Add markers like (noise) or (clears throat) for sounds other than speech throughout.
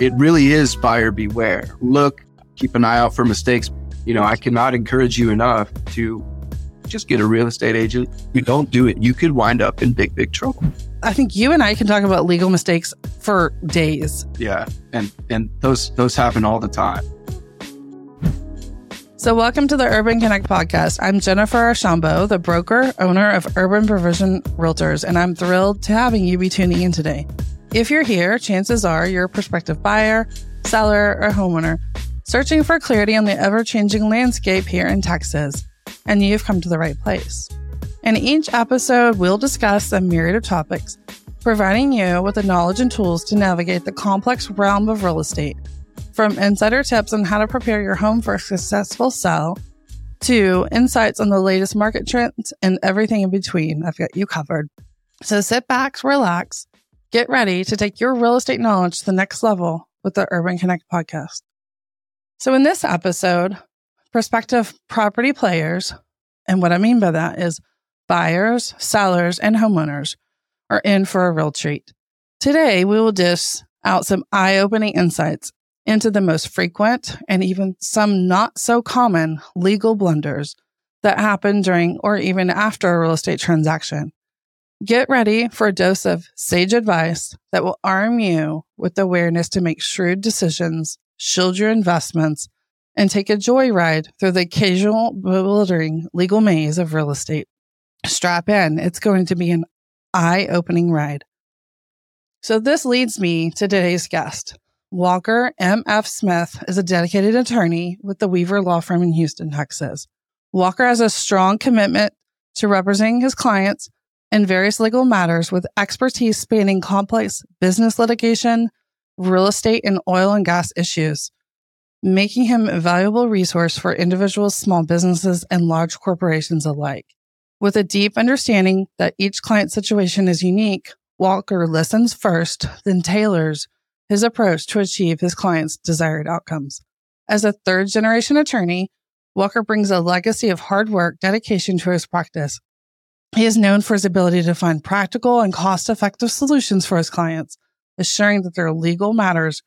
it really is buyer beware. Look, keep an eye out for mistakes. You know, I cannot encourage you enough to just get a real estate agent. You don't do it, you could wind up in big, big trouble. I think you and I can talk about legal mistakes for days. Yeah. And and those those happen all the time. So, welcome to the Urban Connect podcast. I'm Jennifer Archambault, the broker, owner of Urban Provision Realtors, and I'm thrilled to having you be tuning in today. If you're here, chances are you're a prospective buyer, seller, or homeowner searching for clarity on the ever changing landscape here in Texas, and you've come to the right place. In each episode, we'll discuss a myriad of topics, providing you with the knowledge and tools to navigate the complex realm of real estate from insider tips on how to prepare your home for a successful sell to insights on the latest market trends and everything in between. I've got you covered. So sit back, relax, get ready to take your real estate knowledge to the next level with the Urban Connect podcast. So in this episode, prospective property players, and what I mean by that is buyers, sellers, and homeowners are in for a real treat. Today, we will dish out some eye opening insights into the most frequent and even some not so common legal blunders that happen during or even after a real estate transaction. Get ready for a dose of sage advice that will arm you with awareness to make shrewd decisions, shield your investments, and take a joyride through the occasional bewildering legal maze of real estate. Strap in, it's going to be an eye opening ride. So, this leads me to today's guest. Walker M.F. Smith is a dedicated attorney with the Weaver Law Firm in Houston, Texas. Walker has a strong commitment to representing his clients in various legal matters with expertise spanning complex business litigation, real estate, and oil and gas issues, making him a valuable resource for individuals, small businesses, and large corporations alike. With a deep understanding that each client situation is unique, Walker listens first, then tailors his approach to achieve his client's desired outcomes. As a third generation attorney, Walker brings a legacy of hard work, dedication to his practice. He is known for his ability to find practical and cost effective solutions for his clients, assuring that their legal matters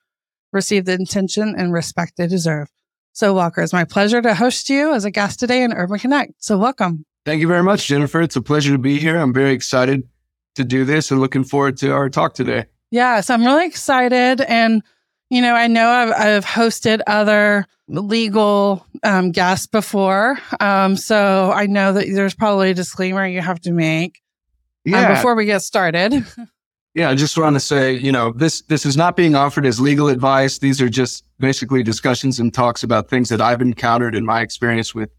receive the attention and respect they deserve. So, Walker, it's my pleasure to host you as a guest today in Urban Connect. So, welcome. Thank you very much, Jennifer. It's a pleasure to be here. I'm very excited to do this and looking forward to our talk today. Yeah, so I'm really excited. And, you know, I know I've, I've hosted other legal um, guests before. Um, so I know that there's probably a disclaimer you have to make um, before we get started. (laughs) Yeah, I just want to say, you know, this this is not being offered as legal advice. These are just basically discussions and talks about things that I've encountered in my experience with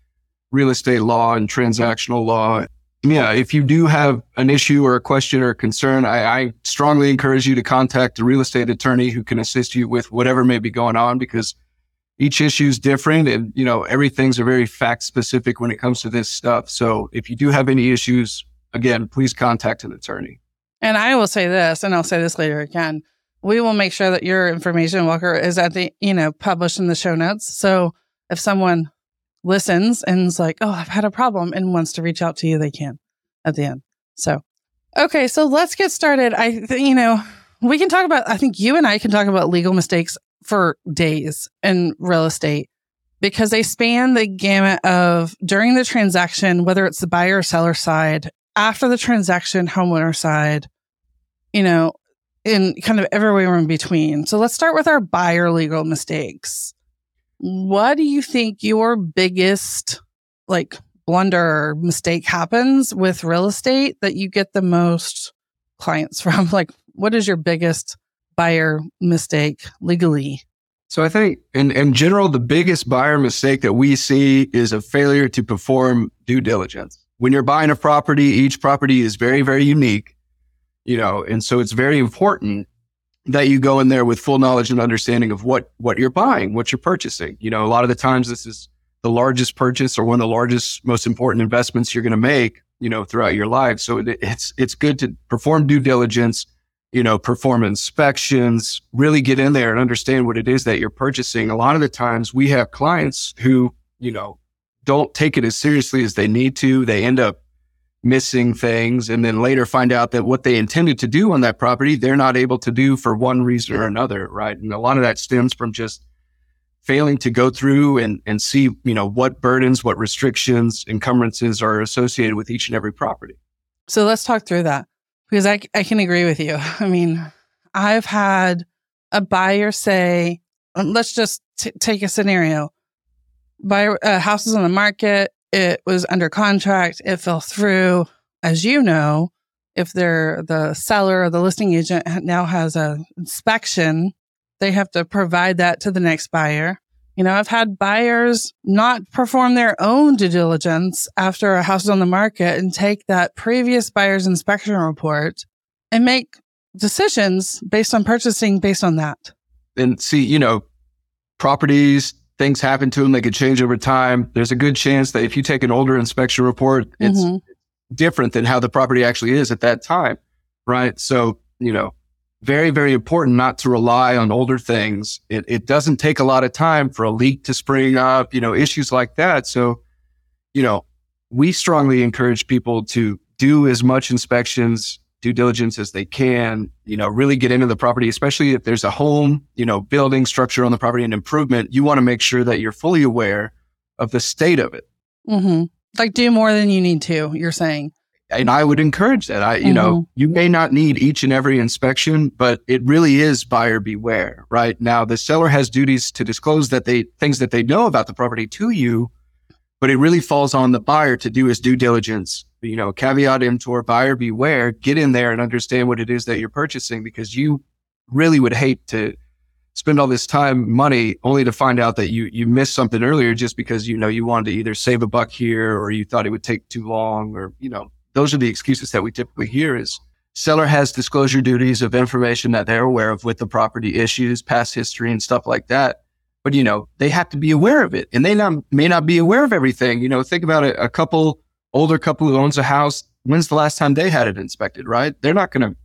real estate law and transactional law yeah, if you do have an issue or a question or a concern, I, I, strongly encourage you to contact a real estate attorney who can assist you with whatever may be going on because each issue is different and, you know, everything's a very fact specific when it comes to this stuff. So if you do have any issues, again, please contact an attorney. And I will say this, and I'll say this later again. We will make sure that your information, Walker, is at the, you know, published in the show notes. So if someone listens and is like, oh, I've had a problem and wants to reach out to you, they can at the end. So, okay, so let's get started. I, th- you know, we can talk about, I think you and I can talk about legal mistakes for days in real estate because they span the gamut of during the transaction, whether it's the buyer or seller side, after the transaction, homeowner side, you know, in kind of everywhere in between. So let's start with our buyer legal mistakes. What do you think your biggest like blunder or mistake happens with real estate that you get the most clients (laughs) from? Like, what is your biggest buyer mistake legally? So I think in, in general, the biggest buyer mistake that we see is a failure to perform due diligence. When you're buying a property, each property is very, very unique, you know, and so it's very important that you go in there with full knowledge and understanding of what what you're buying, what you're purchasing. You know, a lot of the times this is the largest purchase or one of the largest, most important investments you're going to make, you know, throughout your life. So it, it's it's good to perform due diligence, you know, perform inspections, really get in there and understand what it is that you're purchasing. A lot of the times we have clients who, you know, don't take it as seriously as they need to. They end up missing things and then later find out that what they intended to do on that property, they're not able to do for one reason or another, right? And a lot of that stems from just failing to go through and, and see, you know, what burdens, what restrictions, encumbrances are associated with each and every property. So let's talk through that because I, I can agree with you. (laughs) I mean, I've had a buyer say, let's just t- take a scenario. Buyer, uh, house is on the market. It was under contract. It fell through. As you know, if they're the seller or the listing agent now has a inspection, they have to provide that to the next buyer. You know, I've had buyers not perform their own due diligence after a house is on the market and take that previous buyer's inspection report and make decisions based on purchasing based on that. And see, you know, properties, things happen to them. They could change over time. There's a good chance that if you take an older inspection report, it's mm-hmm. different than how the property actually is at that time. Right. So, you know, very, very important not to rely on older things. It, it doesn't take a lot of time for a leak to spring up, you know, issues like that. So, you know, we strongly encourage people to do as much inspections due diligence as they can, you know, really get into the property, especially if there's a home, you know, building structure on the property and improvement, you want to make sure that you're fully aware of the state of it. Mm-hmm. Like do more than you need to, you're saying. And I would encourage that. I, you mm-hmm. know, you may not need each and every inspection, but it really is buyer beware, right? Now, the seller has duties to disclose that they, things that they know about the property to you, but it really falls on the buyer to do his due diligence you know, caveat emptor, buyer beware, get in there and understand what it is that you're purchasing because you really would hate to spend all this time, money, only to find out that you, you missed something earlier just because, you know, you wanted to either save a buck here or you thought it would take too long or, you know, those are the excuses that we typically hear is seller has disclosure duties of information that they're aware of with the property issues, past history and stuff like that. But, you know, they have to be aware of it and they not, may not be aware of everything. You know, think about it. A couple older couple who owns a house, when's the last time they had it inspected, right? They're not going to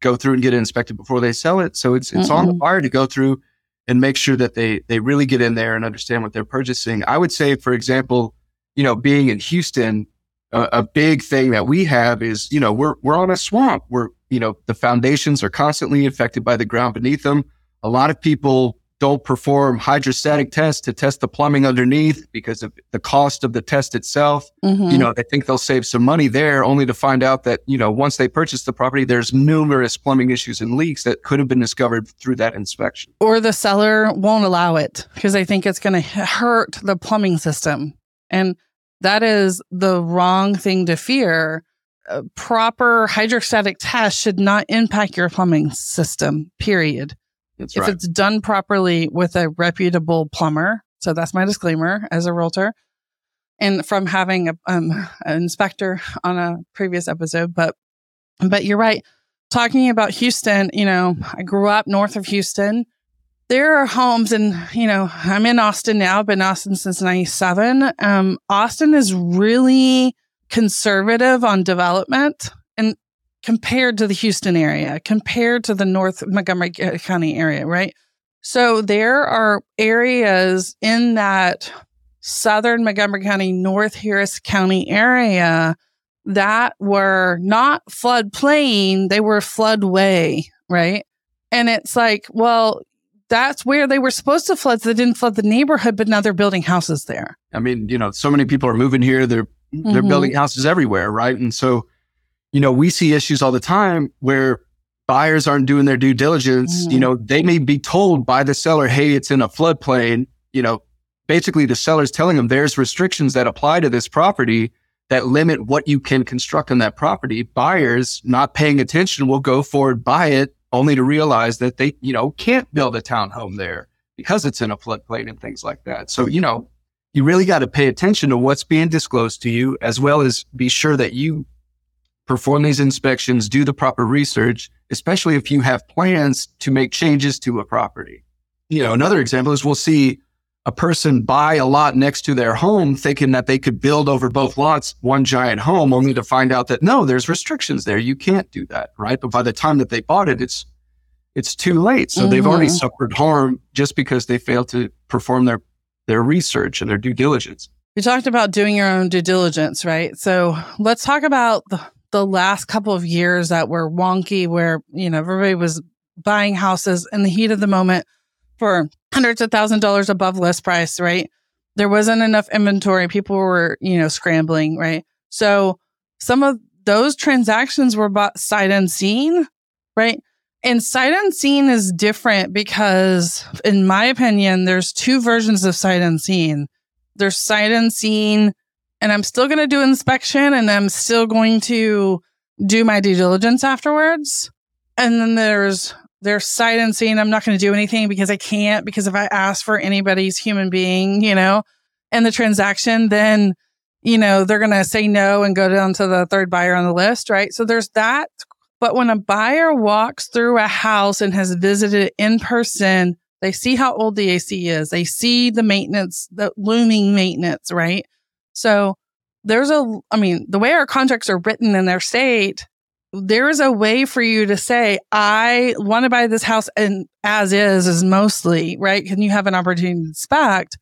go through and get it inspected before they sell it. So it's, it's mm on the buyer to go through and make sure that they, they really get in there and understand what they're purchasing. I would say, for example, you know, being in Houston, a, a big thing that we have is, you know, we're, we're on a swamp. We're, you know, the foundations are constantly affected by the ground beneath them. A lot of people don't perform hydrostatic tests to test the plumbing underneath because of the cost of the test itself. Mm-hmm. You know, they think they'll save some money there only to find out that, you know, once they purchase the property, there's numerous plumbing issues and leaks that could have been discovered through that inspection. Or the seller won't allow it because they think it's going to hurt the plumbing system. And that is the wrong thing to fear. A proper hydrostatic test should not impact your plumbing system, period. That's if right. it's done properly with a reputable plumber. So that's my disclaimer as a realtor. And from having a, um, an inspector on a previous episode, but, but you're right. Talking about Houston, you know, I grew up north of Houston. There are homes and, you know, I'm in Austin now, been in Austin since 97. Um, Austin is really conservative on development. Compared to the Houston area, compared to the North Montgomery County area, right? So there are areas in that southern Montgomery County, North Harris County area that were not floodplain, they were floodway, right? And it's like, well, that's where they were supposed to flood. So they didn't flood the neighborhood, but now they're building houses there. I mean, you know, so many people are moving here. They're they're mm-hmm. building houses everywhere, right? And so you know, we see issues all the time where buyers aren't doing their due diligence. Mm. You know, they may be told by the seller, Hey, it's in a floodplain. You know, basically the seller's telling them there's restrictions that apply to this property that limit what you can construct on that property. Buyers not paying attention will go forward, buy it only to realize that they, you know, can't build a townhome there because it's in a floodplain and things like that. So, you know, you really got to pay attention to what's being disclosed to you as well as be sure that you perform these inspections, do the proper research, especially if you have plans to make changes to a property. You know, another example is we'll see a person buy a lot next to their home thinking that they could build over both lots one giant home only to find out that no, there's restrictions there. You can't do that, right? But by the time that they bought it, it's it's too late. So mm-hmm. they've already mm-hmm. suffered harm just because they failed to perform their their research and their due diligence. we talked about doing your own due diligence, right? So let's talk about the, the last couple of years that were wonky where, you know, everybody was buying houses in the heat of the moment for hundreds of thousand dollars above list price, right? There wasn't enough inventory. People were, you know, scrambling, right? So some of those transactions were bought sight unseen, right? And sight unseen is different because, in my opinion, there's two versions of sight unseen. There's sight unseen, and I'm still going to do inspection and I'm still going to do my due diligence afterwards. And then there's there's unseen. I'm not going to do anything because I can't, because if I ask for anybody's human being, you know, in the transaction, then, you know, they're going to say no and go down to the third buyer on the list, right? So there's that. But when a buyer walks through a house and has visited it in person, they see how old the AC is. They see the maintenance, the looming maintenance, right? So there's a, I mean, the way our contracts are written in their state, there is a way for you to say, I want to buy this house and as is is mostly, right? Can you have an opportunity to inspect?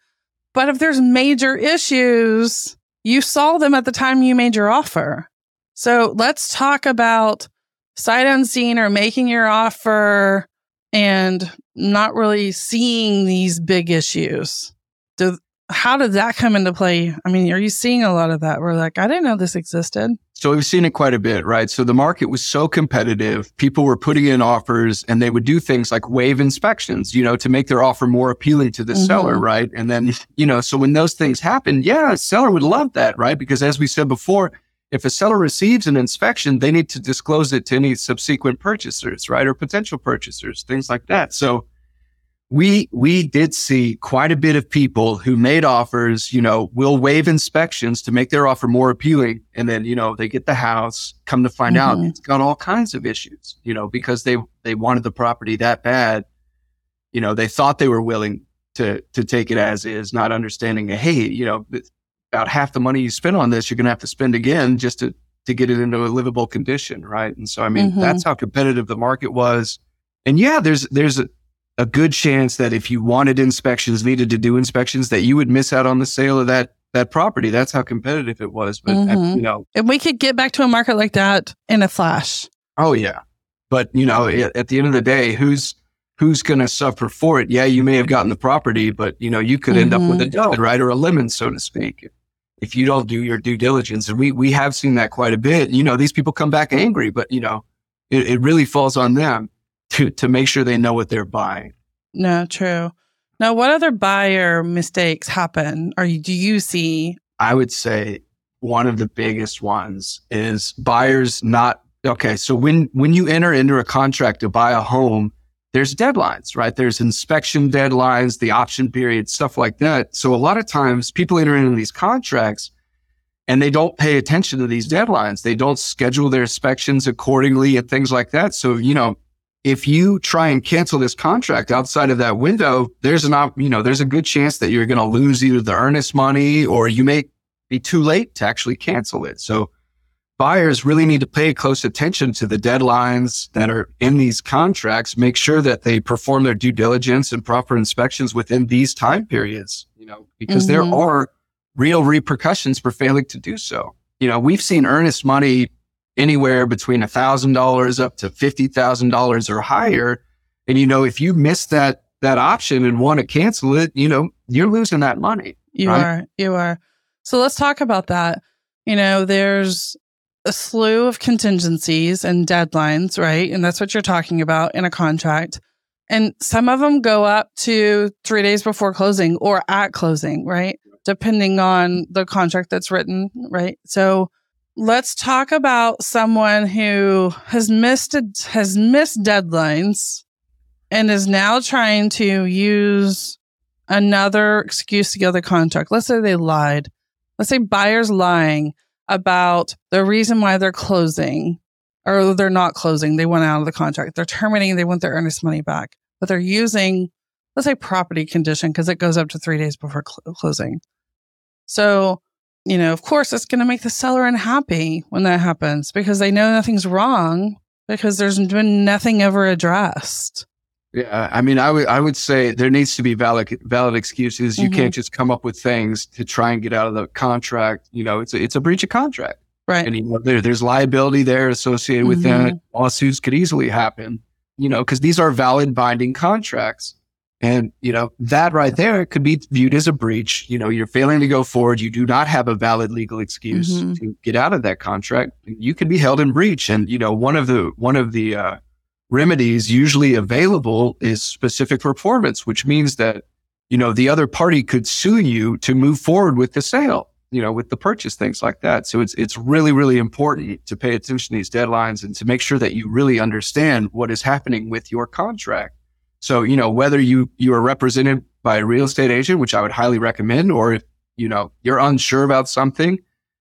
But if there's major issues, you saw them at the time you made your offer. So let's talk about sight unseen or making your offer and not really seeing these big issues. Do, how did that come into play? I mean, are you seeing a lot of that? We're like, I didn't know this existed. So we've seen it quite a bit, right? So the market was so competitive. People were putting in offers and they would do things like waive inspections, you know, to make their offer more appealing to the mm-hmm. seller, right? And then, you know, so when those things happen, yeah, a seller would love that, right? Because as we said before, if a seller receives an inspection, they need to disclose it to any subsequent purchasers, right? Or potential purchasers, things like that. So we we did see quite a bit of people who made offers you know will waive inspections to make their offer more appealing and then you know they get the house come to find mm-hmm. out it's got all kinds of issues you know because they they wanted the property that bad you know they thought they were willing to to take it as is not understanding hey you know about half the money you spend on this you're going to have to spend again just to to get it into a livable condition right and so i mean mm-hmm. that's how competitive the market was and yeah there's there's a a good chance that if you wanted inspections, needed to do inspections, that you would miss out on the sale of that that property. That's how competitive it was. But mm-hmm. you know, and we could get back to a market like that in a flash. Oh yeah, but you know, at the end of the day, who's who's going to suffer for it? Yeah, you may have gotten the property, but you know, you could end mm-hmm. up with a mm-hmm. dud, right, or a lemon, so to speak. If you don't do your due diligence, and we we have seen that quite a bit. You know, these people come back angry, but you know, it, it really falls on them to to make sure they know what they're buying. No, true. Now, what other buyer mistakes happen or do you see? I would say one of the biggest ones is buyers not okay. So when when you enter into a contract to buy a home, there's deadlines, right? There's inspection deadlines, the option period, stuff like that. So a lot of times people enter into these contracts and they don't pay attention to these deadlines. They don't schedule their inspections accordingly and things like that. So, you know, if you try and cancel this contract outside of that window, there's an op, you know, there's a good chance that you're going to lose either the earnest money or you may be too late to actually cancel it. So buyers really need to pay close attention to the deadlines that are in these contracts, make sure that they perform their due diligence and proper inspections within these time periods, you know, because mm-hmm. there are real repercussions for failing to do so. You know, we've seen earnest money anywhere between a thousand dollars up to fifty thousand dollars or higher. And you know, if you miss that that option and want to cancel it, you know, you're losing that money. You right? are. You are. So let's talk about that. You know, there's a slew of contingencies and deadlines, right? And that's what you're talking about in a contract. And some of them go up to three days before closing or at closing, right? Depending on the contract that's written, right? So let's talk about someone who has missed a, has missed deadlines and is now trying to use another excuse to get the contract. Let's say they lied. Let's say buyers lying about the reason why they're closing or they're not closing. They went out of the contract. They're terminating. They want their earnest money back, but they're using, let's say property condition because it goes up to three days before cl- closing. So you know, of course, it's going to make the seller unhappy when that happens because they know nothing's wrong because there's been nothing ever addressed. Yeah, I mean, I would I would say there needs to be valid valid excuses. You Mhm. can't just come up with things to try and get out of the contract. You know, it's a, it's a breach of contract, Right. and you know, there, there's liability there associated with that. Mhm. Lawsuits could easily happen. You know, because these are valid binding contracts, and you know that right there could be viewed as a breach. You know, you're failing to go forward. You do not have a valid legal excuse Mhm. to get out of that contract. You could be held in breach, and you know one of the one of the uh, remedies usually available is specific performance, which means that, you know, the other party could sue you to move forward with the sale, you know, with the purchase, things like that. So it's, it's really, really important to pay attention to these deadlines and to make sure that you really understand what is happening with your contract. So, you know, whether you, you are represented by a real estate agent, which I would highly recommend, or if, you know, you're unsure about something,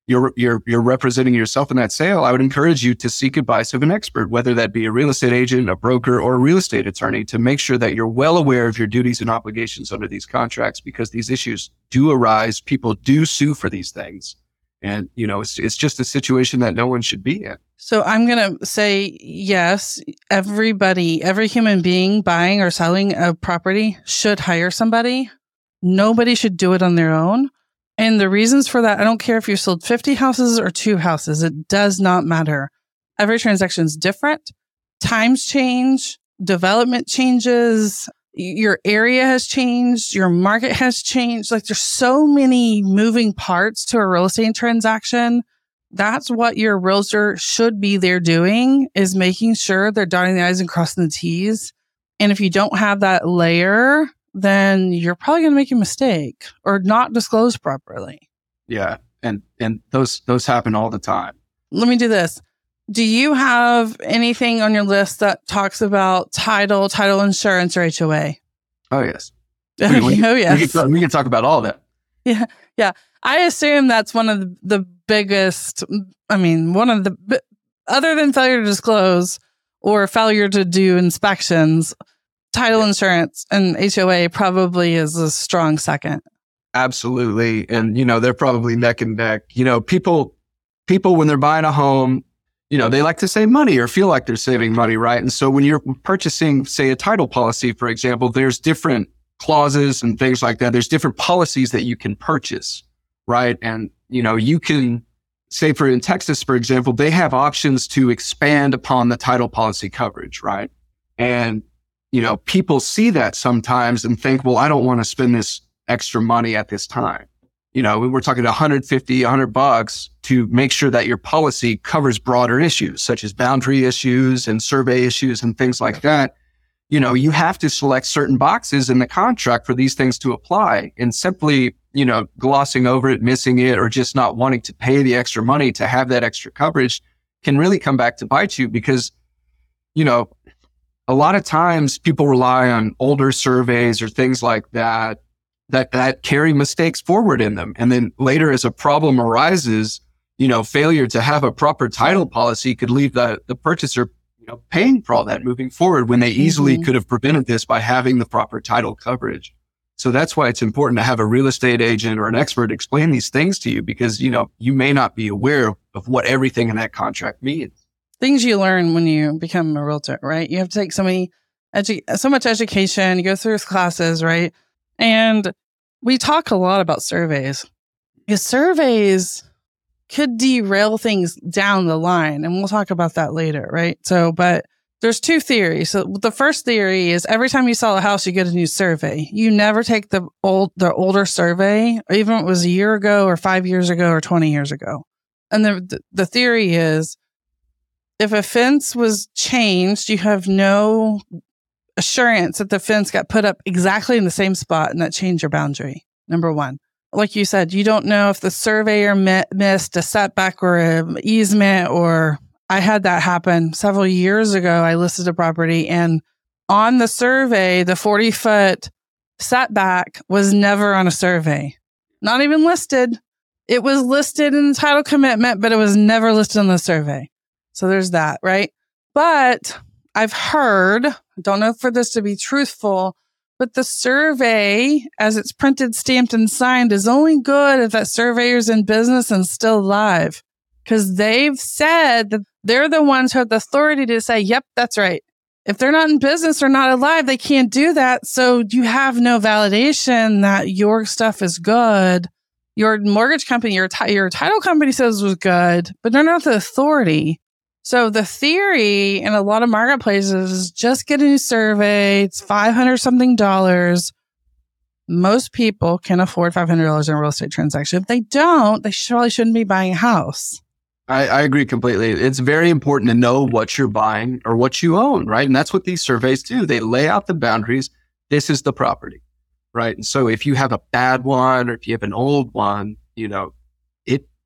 you're you're you're representing yourself in that sale, I would encourage you to seek advice of an expert, whether that be a real estate agent, a broker, or a real estate attorney, to make sure that you're well aware of your duties and obligations under these contracts, because these issues do arise. People do sue for these things, and you know it's it's just a situation that no one should be in. So I'm going to say yes, everybody, every human being buying or selling a property should hire somebody. Nobody should do it on their own. And the reasons for that, I don't care if you sold 50 houses or two houses, it does not matter. Every transaction is different. Times change, development changes, your area has changed, your market has changed. Like there's so many moving parts to a real estate transaction that's what your realtor should be there doing is making sure they're dotting the i's and crossing the t's and if you don't have that layer then you're probably going to make a mistake or not disclose properly Yeah, and and those those happen all the time. let me do this do you have anything on your list that talks about title title insurance or hoa Oh yes, (laughs) oh We- we- yes can, we can talk about all that. Yeah, yeah. I assume that's one of the, the biggest, I mean, one of the, other than failure to disclose or failure to do inspections, title insurance and HOA probably is a strong second. Absolutely. And, you know, they're probably neck and neck. You know, people, people, when they're buying a home, you know, they like to save money or feel like they're saving money, right? And so when you're purchasing, say, a title policy, for example, there's different clauses and things like that. There's different policies that you can purchase, right? And, you know, you can say for in Texas, for example, they have options to expand upon the title policy coverage, right? And, you know, people see that sometimes and think, well, I don't want to spend this extra money at this time. You know, we're talking 150, 100 bucks to make sure that your policy covers broader issues such as boundary issues and survey issues and things like that. You know, you have to select certain boxes in the contract for these things to apply and simply, you know, glossing over it, missing it, or just not wanting to pay the extra money to have that extra coverage can really come back to bite you because, you know, a lot of times people rely on older surveys or things like that that that carry mistakes forward in them and then later as a problem arises you know failure to have a proper title policy could leave the the purchaser you know paying for all that moving forward when they easily Mhm. could have prevented this by having the proper title coverage so that's why it's important to have a real estate agent or an expert explain these things to you because you know you may not be aware of what everything in that contract means Things you learn when you become a realtor, right? You have to take so many, edu- so much education, you go through classes, right? And we talk a lot about surveys because surveys could derail things down the line. And we'll talk about that later, right? So, but there's two theories. So the first theory is every time you sell a house, you get a new survey. You never take the old, the older survey, even if it was a year ago or five years ago or 20 years ago. And the, the theory is if a fence was changed, you have no assurance that the fence got put up exactly in the same spot and that changed your boundary. Number one. Like you said, you don't know if the surveyor mi- missed a setback or an easement, or I had that happen several years ago. I listed a property and on the survey, the 40 foot setback was never on a survey, not even listed. It was listed in the title commitment, but it was never listed on the survey. So there's that, right? But I've heard, don't know for this to be truthful, but the survey, as it's printed, stamped, and signed, is only good if that surveyor's in business and still alive. Because they've said that they're the ones who have the authority to say, yep, that's right. if they're not in business or not alive, they can't do that. So you have no validation that your stuff is good. Your mortgage company, your, t- your title company says was good, but they're not the authority. So the theory in a lot of marketplaces is just get a new survey. It's 500 something dollars. Most people can afford $500 in a real estate transaction. If they don't, they probably shouldn't be buying a house. I, I, agree completely. It's very important to know what you're buying or what you own, right? And that's what these surveys do. They lay out the boundaries. This is the property, right? And so if you have a bad one or if you have an old one, you know,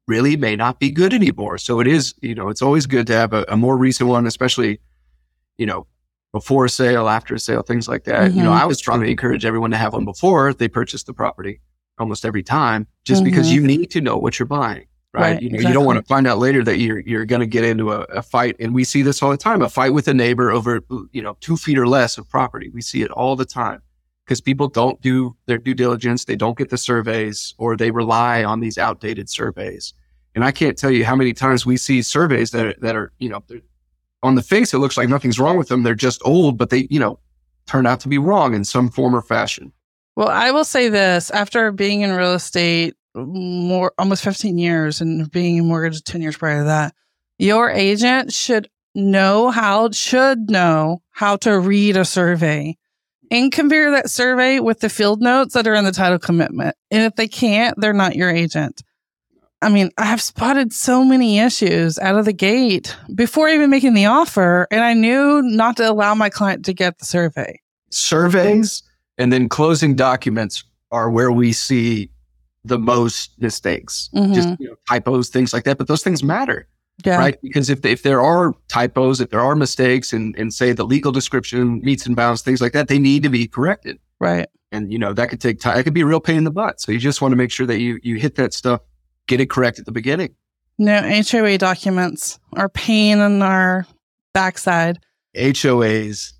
really may not be good anymore. So it is, you know, it's always good to have a, a more recent one, especially, you know, before sale, after sale, things like that. Mm-hmm. You know, mm-hmm. I would strongly encourage everyone to have one before they purchase the property almost every time, just mm-hmm. because you need to know what you're buying right? right you, know, exactly. you don't want to find out later that you're you're going to get into a, a, fight, and we see this all the time: a fight with a neighbor over you know two feet or less of property. We see it all the time because people don't do their due diligence, they don't get the surveys, or they rely on these outdated surveys. And I can't tell you how many times we see surveys that are, that are you know on the face it looks like nothing's wrong with them. They're just old, but they you know turn out to be wrong in some form or fashion. Well, I will say this after being in real estate more almost 15 years and being in mortgage 10 years prior to that, your agent should know how should know how to read a survey and compare that survey with the field notes that are in the title commitment. And if they can't, they're not your agent. I mean, I have spotted so many issues out of the gate before even making the offer, and I knew not to allow my client to get the survey. Surveys and then closing documents are where we see the most mistakes, mm-hmm. just you know, typos, things like that. But those things matter, yeah. right? Because if if there are typos, if there are mistakes, and and say the legal description meets and bounds, things like that, they need to be corrected, right? And you know that could take time. It could be a real pain in the butt. So you just want to make sure that you you hit that stuff, get it correct at the beginning. No HOA documents are pain in our backside. HOAs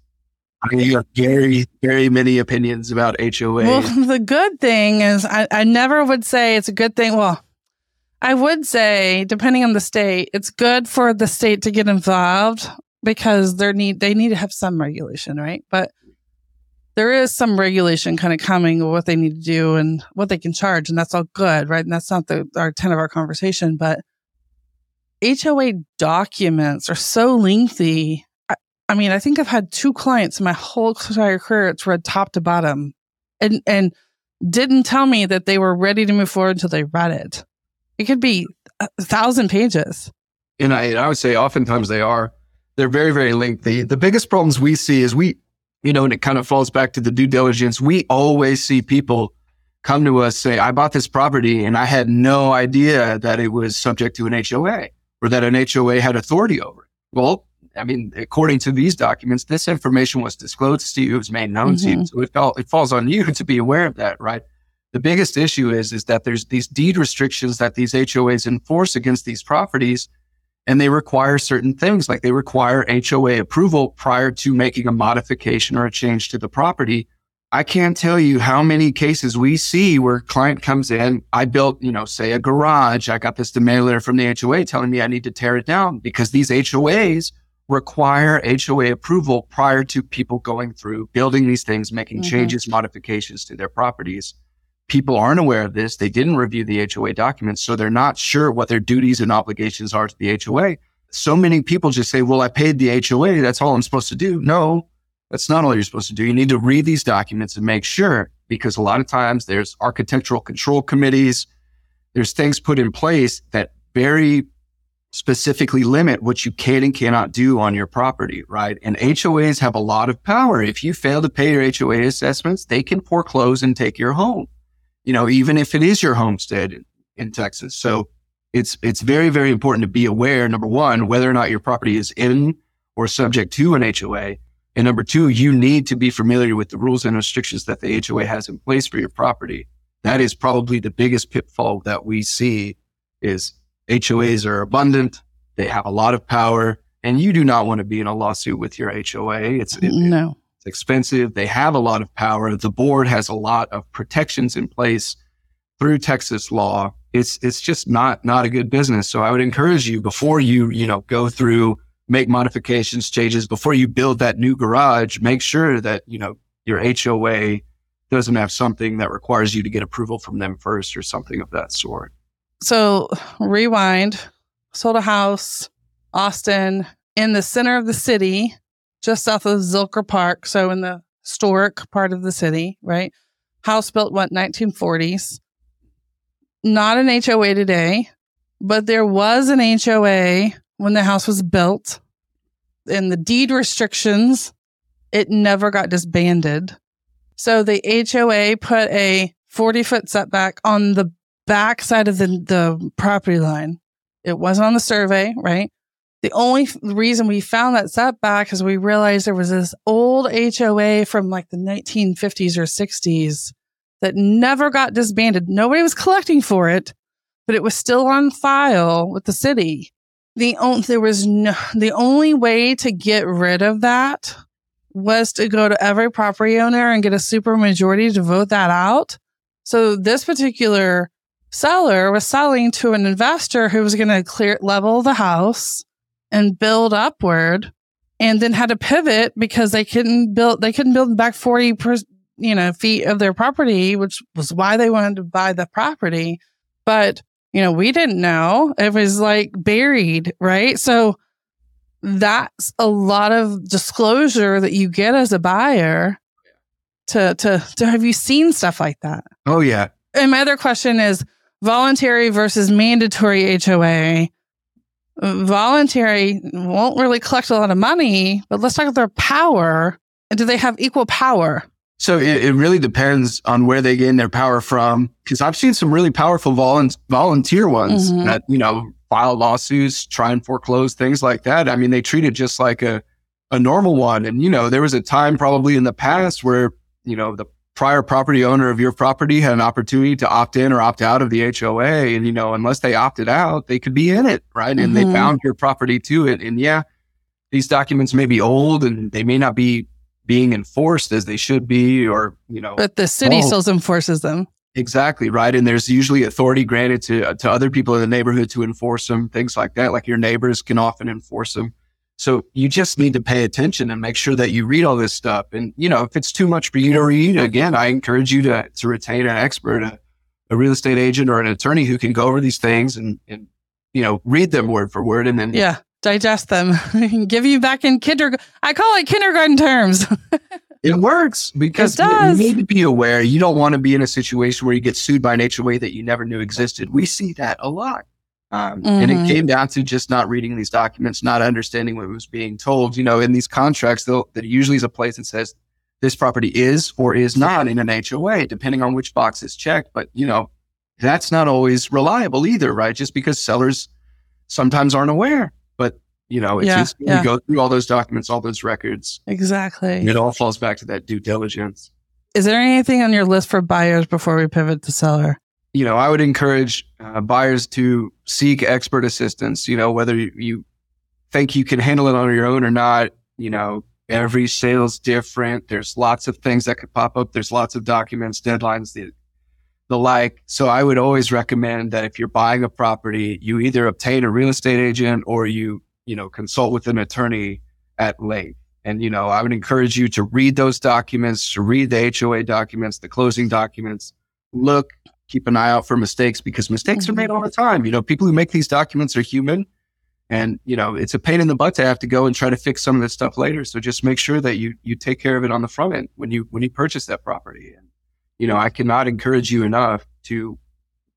I mean, you have very, very many opinions about HOA. Well, (laughs) the good thing is, I, I never would say it's a good thing. Well, I would say, depending on the state, it's good for the state to get involved because they need they need to have some regulation, right? But there is some regulation kind of coming of what they need to do and what they can charge, and that's all good, right? And that's not the our ten of our conversation, but HOA documents are so lengthy I mean, I think I've had two clients in my whole entire career. It's read top to bottom, and and didn't tell me that they were ready to move forward until they read it. It could be a thousand pages. And I, I would say oftentimes they are. They're very, very lengthy. The biggest problems we see is we, you know, and it kind of falls back to the due diligence. We always see people come to us say, I bought this property and I had no idea that it was subject to an HOA or that an HOA had authority over it. Well, I mean, according to these documents, this information was disclosed to you, it was made known mm-hmm. to you. Mm-hmm. So it, all, it falls on you (laughs) to be aware of that, right? The biggest issue is, is that there's these deed restrictions that these HOAs enforce against these properties, and they require certain things, like they require HOA approval prior to making a modification or a change to the property. I can't tell you how many cases we see where client comes in. I built, you know, say a garage. I got this demand letter from the HOA telling me I need to tear it down because these HOAs require HOA approval prior to people going through building these things, making mm-hmm. changes, modifications to their properties. People aren't aware of this. They didn't review the HOA documents, so they're not sure what their duties and obligations are to the HOA. So many people just say, well, I paid the HOA. That's all I'm supposed to do. No, that's not all you're supposed to do. You need to read these documents and make sure because a lot of times there's architectural control committees. There's things put in place that very specifically limit what you can and cannot do on your property, right? And HOAs have a lot of power. If you fail to pay your HOA assessments, they can foreclose and take your home, you know, even if it is your homestead in, in Texas. So it's, it's very, very important to be aware, number one, whether or not your property is in or subject to an HOA. And number two, you need to be familiar with the rules and restrictions that the HOA has in place for your property. That is probably the biggest pitfall that we see is HOAs are abundant. They have a lot of power and you do not want to be in a lawsuit with your HOA. It's, it, no. Expensive. They have a lot of power. The board has a lot of protections in place through Texas law. It's, it's just not, not a good business. So I would encourage you before you, you know, go through make modifications, changes before you build that new garage, make sure that, you know, your HOA doesn't have something that requires you to get approval from them first or something of that sort. So rewind, sold a house, Austin, in the center of the city, just south of Zilker Park. So in the historic part of the city, right? House built what 1940s. Not an HOA today, but there was an HOA when the house was built. In the deed restrictions, it never got disbanded. So the HOA put a 40 foot setback on the back side of the, the property line. It wasn't on the survey, right? The only reason we found that setback is we realized there was this old HOA from like the 1950s or 60s that never got disbanded. Nobody was collecting for it, but it was still on file with the city. The only, there was no, the only way to get rid of that was to go to every property owner and get a super majority to vote that out. So this particular seller was selling to an investor who was going to clear level the house and build upward and then had to pivot because they couldn't build they couldn't build back 40 per, you know feet of their property which was why they wanted to buy the property. But you know we didn't know. It was like buried right? So that's a lot of disclosure that you get as a buyer to to to have you seen stuff like that? Oh yeah. And my other question is voluntary versus mandatory HOA. Voluntary won't really collect a lot of money, but let's talk about their power. Do they have equal power? So it, it really depends on where they gain their power from. Because I've seen some really powerful volu- volunteer ones mm-hmm. that you know file lawsuits, try and foreclose things like that. I mean, they treat it just like a a normal one. And you know, there was a time probably in the past where you know the prior property owner of your property had an opportunity to opt in or opt out of the HOA. And, you know, unless they opted out, they could be in it, right? And mm-hmm. they bound your property to it. And yeah, these documents may be old and they may not be being enforced as they should be or, you know. But the city still enforces them. Exactly, right? And there's usually authority granted to, to other people in the neighborhood to enforce them, things like that. Like your neighbors can often enforce them. So you just need to pay attention and make sure that you read all this stuff. And, you know, if it's too much for you to read, again, I encourage you to, to retain an expert, a, a real estate agent or an attorney who can go over these things and, and, you know, read them word for word and then. Yeah. Digest them, and give you back in kindergarten. I call it kindergarten terms. (laughs) it works because it you need to be aware. You don't want to be in a situation where you get sued by an HOA that you never knew existed. We see that a lot. Um, mm-hmm. And it mm-hmm. came down to just not reading these documents, not understanding what was being told. You know, in these contracts, there usually is a place that says this property is or is not in an HOA, depending on which box is checked. But, you know, that's not always reliable either, right? Just because sellers sometimes aren't aware. But, you know, it's yeah, just yeah. you go through all those documents, all those records. Exactly. It all falls back to that due diligence. Is there anything on your list for buyers before we pivot to seller? you know, I would encourage uh, buyers to seek expert assistance. You know, whether you think you can handle it on your own or not. You know, every sale's different. There's lots of things that could pop up. There's lots of documents, deadlines, the the like. So I would always recommend that if you're buying a property, you either obtain a real estate agent or you you know consult with an attorney at length. And you know, I would encourage you to read those documents, to read the HOA documents, the closing documents. Look keep an eye out for mistakes because mistakes mm-hmm. are made all the time. You know, people who make these documents are human. And, you know, it's a pain in the butt to have to go and try to fix some of this stuff later. So just make sure that you, you take care of it on the front end when you, when you purchase that property. And, you know, I cannot encourage you enough to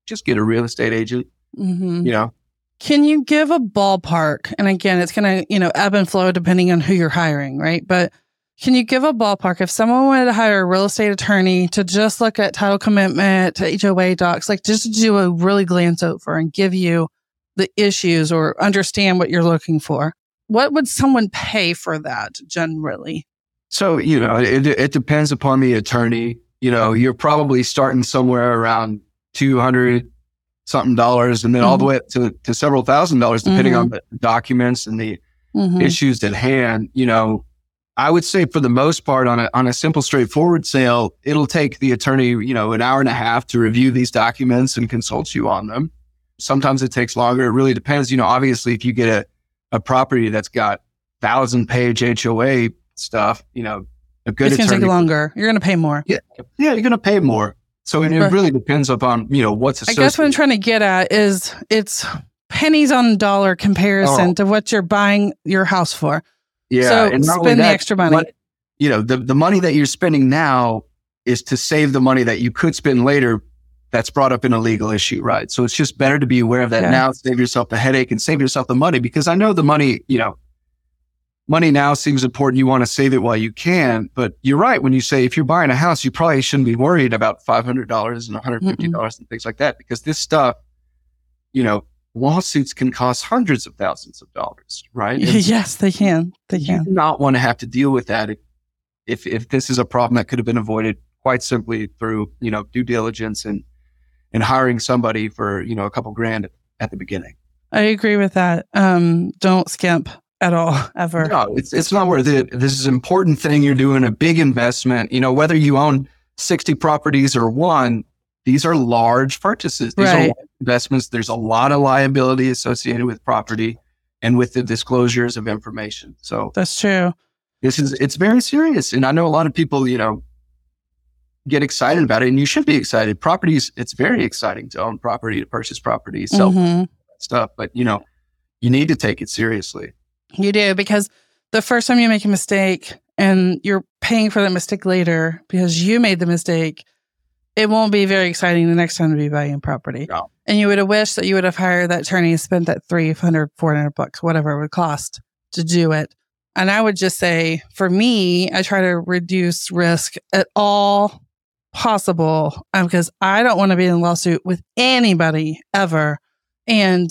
just get a real estate agent, mm-hmm. you know. Can you give a ballpark? And again, it's going to, you know, ebb and flow depending on who you're hiring, right? But can you give a ballpark if someone wanted to hire a real estate attorney to just look at title commitment to HOA docs, like just to do a really glance over and give you the issues or understand what you're looking for? What would someone pay for that generally? So, you know, it, it depends upon the attorney. You know, you're probably starting somewhere around 200 something dollars and then mm-hmm. all the mm-hmm. way up to, to several thousand dollars, depending mm-hmm. on the documents and the mm-hmm. issues at hand. You know, I would say for the most part on a, on a simple, straightforward sale, it'll take the attorney, you know, an hour and a half to review these documents and consult you on them. Sometimes it takes longer. It really depends. You know, obviously if you get a, a property that's got thousand page HOA stuff, you know, a good it's going to take longer. You're going to pay more. Yeah, yeah, you're going to pay more. So it, it really depends upon you know what's I guess what I'm trying to get at is it's pennies on dollar comparison Oh. to what you're buying your house for. Yeah, so and not only the that, extra money. but, you know, the the money that you're spending now is to save the money that you could spend later. That's brought up in a legal issue, right? So it's just better to be aware of that Yeah. now. Save yourself the headache and save yourself the money because I know the money, you know, money now seems important. You want to save it while you can, but you're right when you say if you're buying a house, you probably shouldn't be worried about five hundred dollars and one hundred fifty dollars and things like that because this stuff, you know, lawsuits can cost hundreds of thousands of dollars, right? (laughs) Yes, they can. They you can. do not want to have to deal with that if, if if this is a problem that could have been avoided quite simply through you know due diligence and and hiring somebody for you know a couple grand at the beginning. I agree with that. Um, don't skimp at all, (laughs) ever. No, it's it's not worth it. This is an important thing. You're doing a big investment. You know whether you own sixty properties or one. These are large purchases. These Right. are large investments. There's a lot of liability associated with property and with the disclosures of information. So That's true. this is it's very serious and i know a lot of people you know get excited about it and you should be excited properties it's very exciting to own property to purchase property sell Mhm. stuff but you know you need to take it seriously You do because the first time you make a mistake and you're paying for that mistake later because you made the mistake, it won't be very exciting the next time to be buying property. No. And you would have wished that you would have hired that attorney and spent that 300, 400 bucks, whatever it would cost to do it. And I would just say, for me, I try to reduce risk at all possible um, because I don't want to be in a lawsuit with anybody ever. And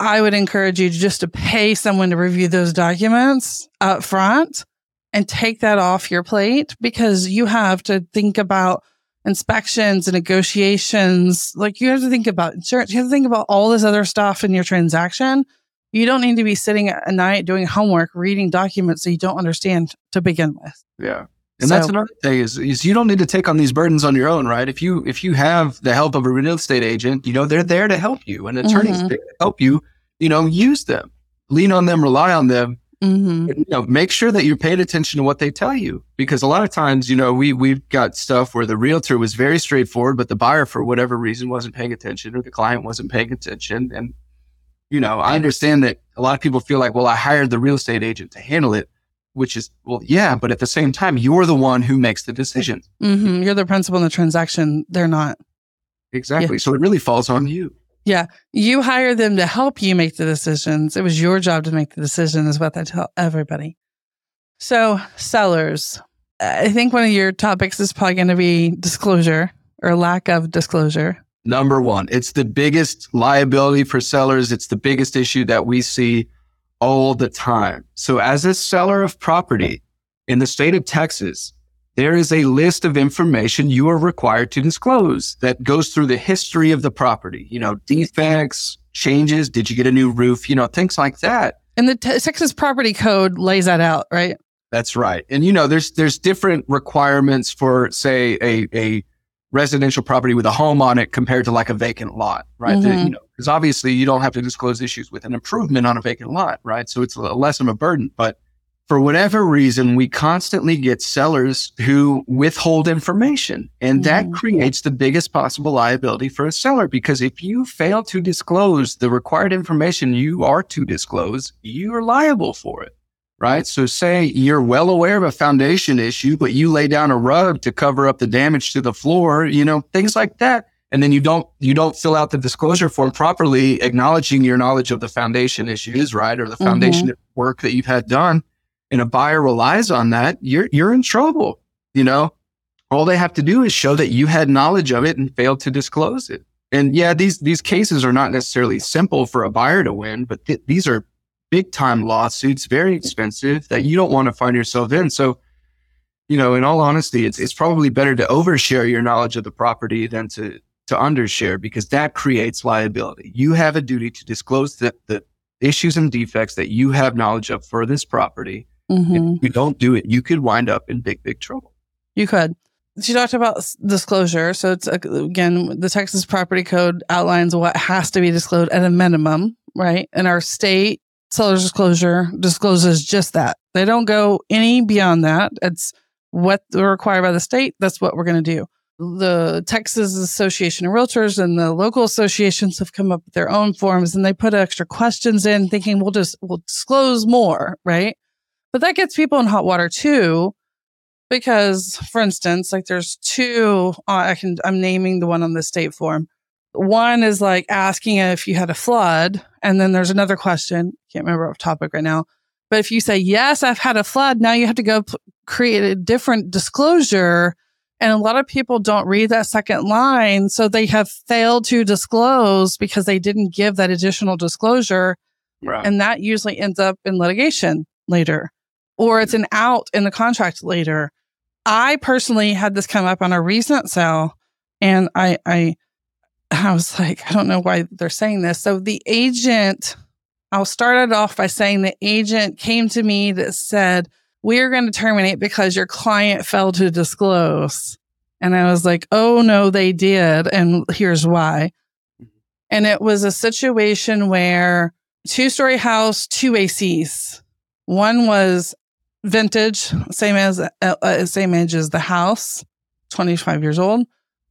I would encourage you just to pay someone to review those documents up front and take that off your plate because you have to think about inspections and negotiations. Like you have to think about insurance. You have to think about all this other stuff in your transaction. You don't need to be sitting at night doing homework, reading documents that you don't understand to begin with. yeah and that's another thing is, is you don't need to take on these burdens on your own right if you if you have the help of a real estate agent you know they're there to help you and attorneys Mhm. there to help you you know use them lean on them rely on them Mm-hmm. you know, make sure that you're paying attention to what they tell you because a lot of times, you know, we we've got stuff where the realtor was very straightforward, but the buyer, for whatever reason, wasn't paying attention or the client wasn't paying attention. And you know, I understand that a lot of people feel like, well, I hired the real estate agent to handle it, which is well, yeah, but at the same time, you're the one who makes the decision. Mm-hmm. You're the principal in the transaction. They're not. Exactly. So it really falls on you. You hire them to help you make the decisions. It was your job to make the decision, is what I tell everybody. So, sellers, I think one of your topics is probably going to be disclosure or lack of disclosure. Number one, it's the biggest liability for sellers. It's the biggest issue that we see all the time. So as a seller of property in the state of Texas, there is a list of information you are required to disclose that goes through the history of the property, you know, defects, changes. Did you get a new roof? You know, things like that. And the Te- Texas Property Code lays that out, right? That's right. And you know, there's there's different requirements for say a a residential property with a home on it compared to like a vacant lot, right? The- Mhm. you know, because obviously you don't have to disclose issues with an improvement on a vacant lot, right? So it's a less of a burden. But for whatever reason, we constantly get sellers who withhold information, and that Mhm. creates the biggest possible liability for a seller. Because if you fail to disclose the required information you are to disclose, you are liable for it right? So say you're well aware of a foundation issue, but you lay down a rug to cover up the damage to the floor, you know, things like that. And then you don't, you don't fill out the disclosure form properly, acknowledging your knowledge of the foundation issues, right? Or the foundation work that you've had done. And a buyer relies on that. You're, you're in trouble. You know, all they have to do is show that you had knowledge of it and failed to disclose it. And yeah, these, these cases are not necessarily simple for a buyer to win, but th- these are big time lawsuits, very expensive that you don't want to find yourself in. So, you know, in all honesty, it's it's probably better to overshare your knowledge of the property than to to undershare because that creates liability. You have a duty to disclose the, the issues and defects that you have knowledge of for this property. Mm-hmm. If you don't do it, you could wind up in big, big trouble. You could. She talked about disclosure. So it's again, the Texas Property Code outlines what has to be disclosed at a minimum, right? In our state, seller's disclosure discloses just that. They don't go any beyond that. It's what they're required by the state. That's what we're going to do. The Texas Association of Realtors and the local associations have come up with their own forms and they put extra questions in thinking we'll just, we'll disclose more, right? But that gets people in hot water too. Because for instance, like there's two, uh, I can, I'm naming the one on the state form. One is like asking if you had a flood. And then there's another question. Can't remember off topic right now. But if you say, yes, I've had a flood, now you have to go p- create a different disclosure. And a lot of people don't read that second line. So they have failed to disclose because they didn't give that additional disclosure. Right. And that usually ends up in litigation later, or it's an out in the contract later. I personally had this come up on a recent sale and I, I, I was like, I don't know why they're saying this. So the agent, I'll start it off by saying the agent came to me that said, we're going to terminate because your client failed to disclose. And I was like, oh no, they did. And here's why. Mm-hmm. And it was a situation where two story house, two ACs. One was vintage, same as, uh, uh, same age as the house, 25 years old.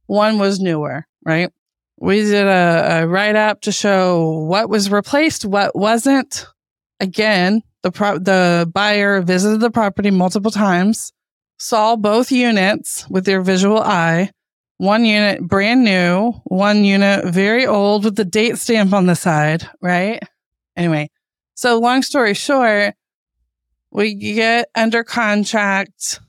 One was newer, right? We did a, a write up to show what was replaced, what wasn't. Again, the pro- the buyer visited the property multiple times, saw both units with their visual eye. One unit brand new, one unit very old with the date stamp on the side, right? Anyway, so long story short, we get under contract.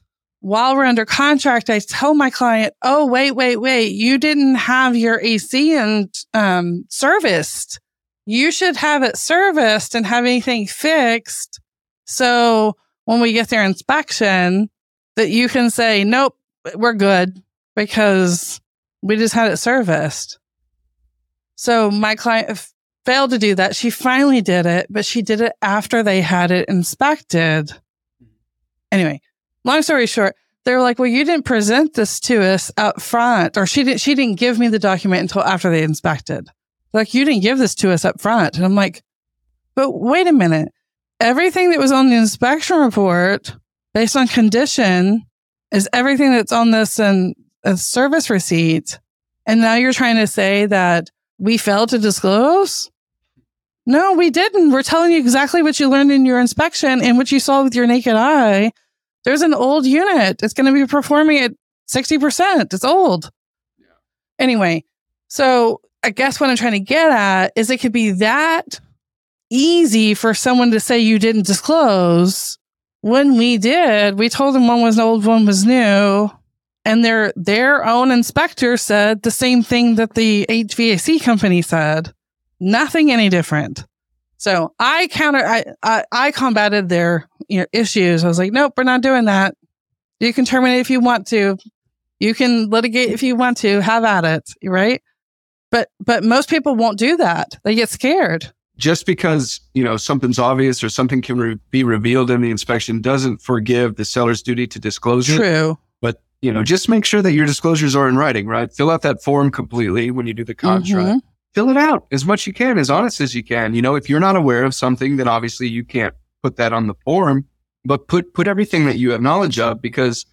While we're under contract, I tell my client, "Oh, wait, wait, wait! You didn't have your AC and um, serviced. You should have it serviced and have anything fixed. So when we get their inspection, that you can say, nope, we're good because we just had it serviced." So my client failed to do that. She finally did it, but she did it after they had it inspected. Anyway, long story short, they were like, "Well, you didn't present this to us up front, or she didn't. She didn't give me the document until after they inspected. Like, you didn't give this to us up front." And I'm like, "But wait a minute. Everything that was on the inspection report, based on condition, is everything that's on this and a service receipt. And now you're trying to say that we failed to disclose." No, we didn't. We're telling you exactly what you learned in your inspection and what you saw with your naked eye. There's an old unit. It's going to be performing at 60%. It's old. Yeah. Anyway, so I guess what I'm trying to get at is it could be that easy for someone to say you didn't disclose when we did. We told them one was old, one was new. And their their own inspector said the same thing that the HVAC company said nothing any different. So I counter, I, I, I combated their you know, issues. I was like, nope, we're not doing that. You can terminate if you want to. You can litigate if you want to. Have at it. Right. But, but most people won't do that. They get scared. Just because, you know, something's obvious or something can re- be revealed in the inspection doesn't forgive the seller's duty to disclose it. True. You know, just make sure that your disclosures are in writing, right? Fill out that form completely when you do the contract. Mhm. fill it out as much you can, as honest as you can. You know, if you're not aware of something, then obviously you can't put that on the form, but put, put everything that you have knowledge of because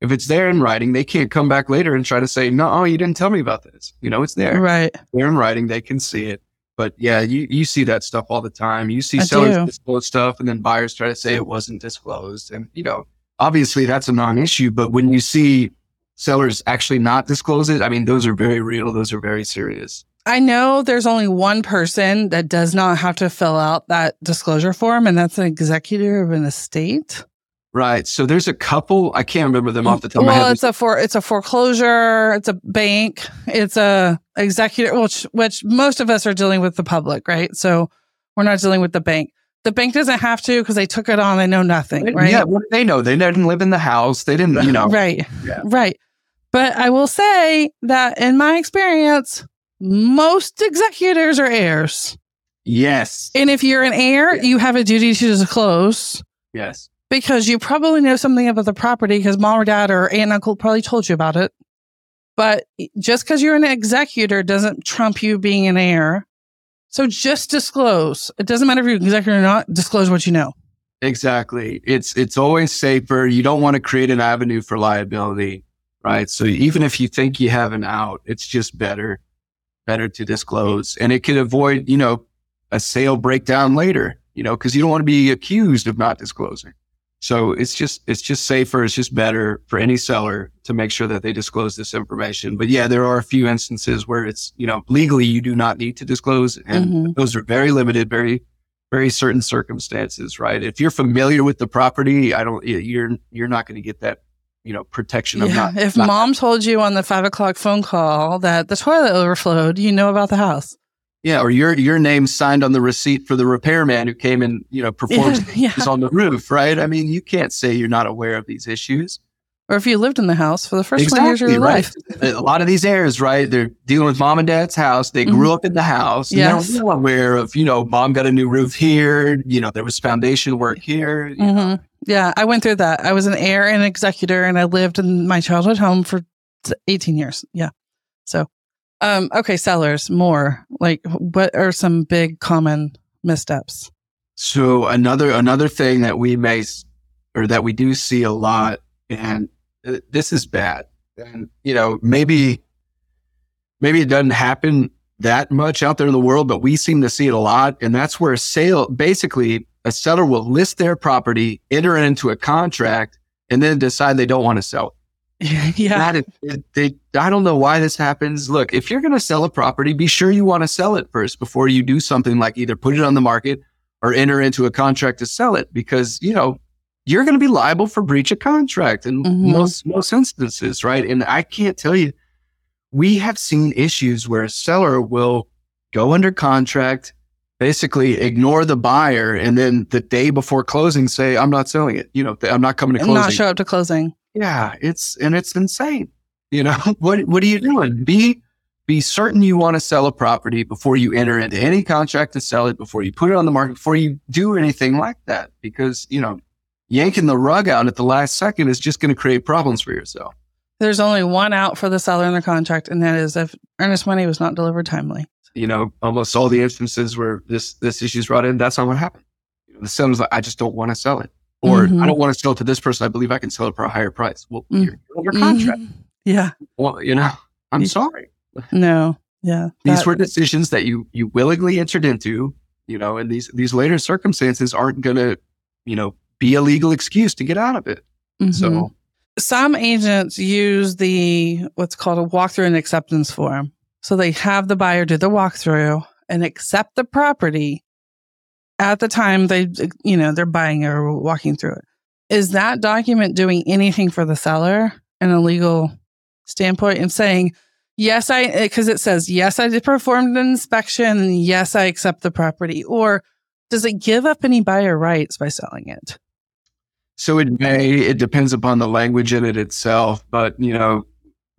if it's there in writing, they can't come back later and try to say, no, oh, you didn't tell me about this. You know, it's there. Right. They're in writing. They can see it. But yeah, you, you see that stuff all the time. You see I sellers do. disclose stuff and then buyers try to say it wasn't disclosed. And, you know, obviously that's a non-issue, but when you see sellers actually not disclose it, I mean, those are very real. Those are very serious. I know there's only one person that does not have to fill out that disclosure form, and that's an executor of an estate. Right. So there's a couple. I can't remember them off the top of my well, head. it's a for it's a foreclosure, it's a bank, it's a executor, which which most of us are dealing with the public, right? So we're not dealing with the bank. The bank doesn't have to because they took it on. They know nothing, right? Yeah. What do they know? They didn't live in the house. They didn't, you know. (laughs) right, Yeah. right. But I will say that in my experience, most executors are heirs, Yes. and if you're an heir, you have a duty to disclose. Yes. because you probably know something about the property because mom or dad or aunt and uncle probably told you about it. But just because you're an executor doesn't trump you being an heir. So just disclose. It doesn't matter if you're executor or not, disclose what you know. Exactly. It's it's always safer. You don't want to create an avenue for liability, right? So even if you think you have an out, it's just better better to disclose and it could avoid, you know, a sale breakdown later, you know, because you don't want to be accused of not disclosing. So it's just it's just safer. It's just better for any seller to make sure that they disclose this information. But yeah, there are a few instances where it's you know legally you do not need to disclose, and mm-hmm. those are very limited, very very certain circumstances. Right? If you're familiar with the property, I don't you're you're not going to get that you know protection of yeah. not. If not mom told you on the five o'clock phone call that the toilet overflowed, you know about the house. Yeah, or your your name signed on the receipt for the repairman who came and you know (laughs) performed (laughs) yeah, yeah. on the roof, right? I mean, you can't say you're not aware of these issues. Or if you lived in the house for the first exactly, 20 years of your right. life. A lot of these heirs, right? They're dealing with mom and dad's house. They grew mm-hmm. up in the house. Yes. They're well aware of, you know, mom got a new roof here. You know, there was foundation work here. Mm-hmm. Yeah, I went through that. I was an heir and executor, and I lived in my childhood home for 18 years. Yeah. So um, okay, sellers, more like what are some big common missteps? So another another thing that we may or that we do see a lot, and this is bad, and you know maybe maybe it doesn't happen that much out there in the world, but we seem to see it a lot, and that's where a sale basically a seller will list their property, enter it into a contract, and then decide they don't want to sell it. (laughs) yeah. That is, they, I don't know why this happens. Look, if you're going to sell a property, be sure you want to sell it first before you do something like either put it on the market or enter into a contract to sell it because, you know, you're going to be liable for breach of contract in mm-hmm. most, most instances, right? And I can't tell you, we have seen issues where a seller will go under contract, basically ignore the buyer, and then the day before closing say, I'm not selling it. You know, I'm not coming to closing. Not show up to closing. Yeah, it's and it's insane. You know, (laughs) what what are you doing? Be be certain you want to sell a property before you enter into any contract to sell it, before you put it on the market, before you do anything like that. Because, you know, yanking the rug out at the last second is just going to create problems for yourself. There's only one out for the seller in the contract, and that is if earnest money was not delivered timely. You know, almost all the instances where this this issue is brought in, that's not what happened. The seller's like, I just don't want to sell it. Or mm-hmm. I don't want to sell it to this person. I believe I can sell it for a higher price. Well, mm-hmm. you're under contract. Mm-hmm. Yeah. Well, you know, I'm sorry. No. Yeah. These that, were decisions that you you willingly entered into, you know, and these these later circumstances aren't going to, you know, be a legal excuse to get out of it. Mm-hmm. So some agents use the what's called a walkthrough and acceptance form. So they have the buyer do the walkthrough and accept the property at the time they, you know, they're buying or walking through it. Is that document doing anything for the seller in a legal standpoint and saying, yes, I, eh, because it says, yes, I did perform an inspection. Yes, I accept the property. Or does it give up any buyer rights by selling it? So it may, it depends upon the language in it itself. But, you know,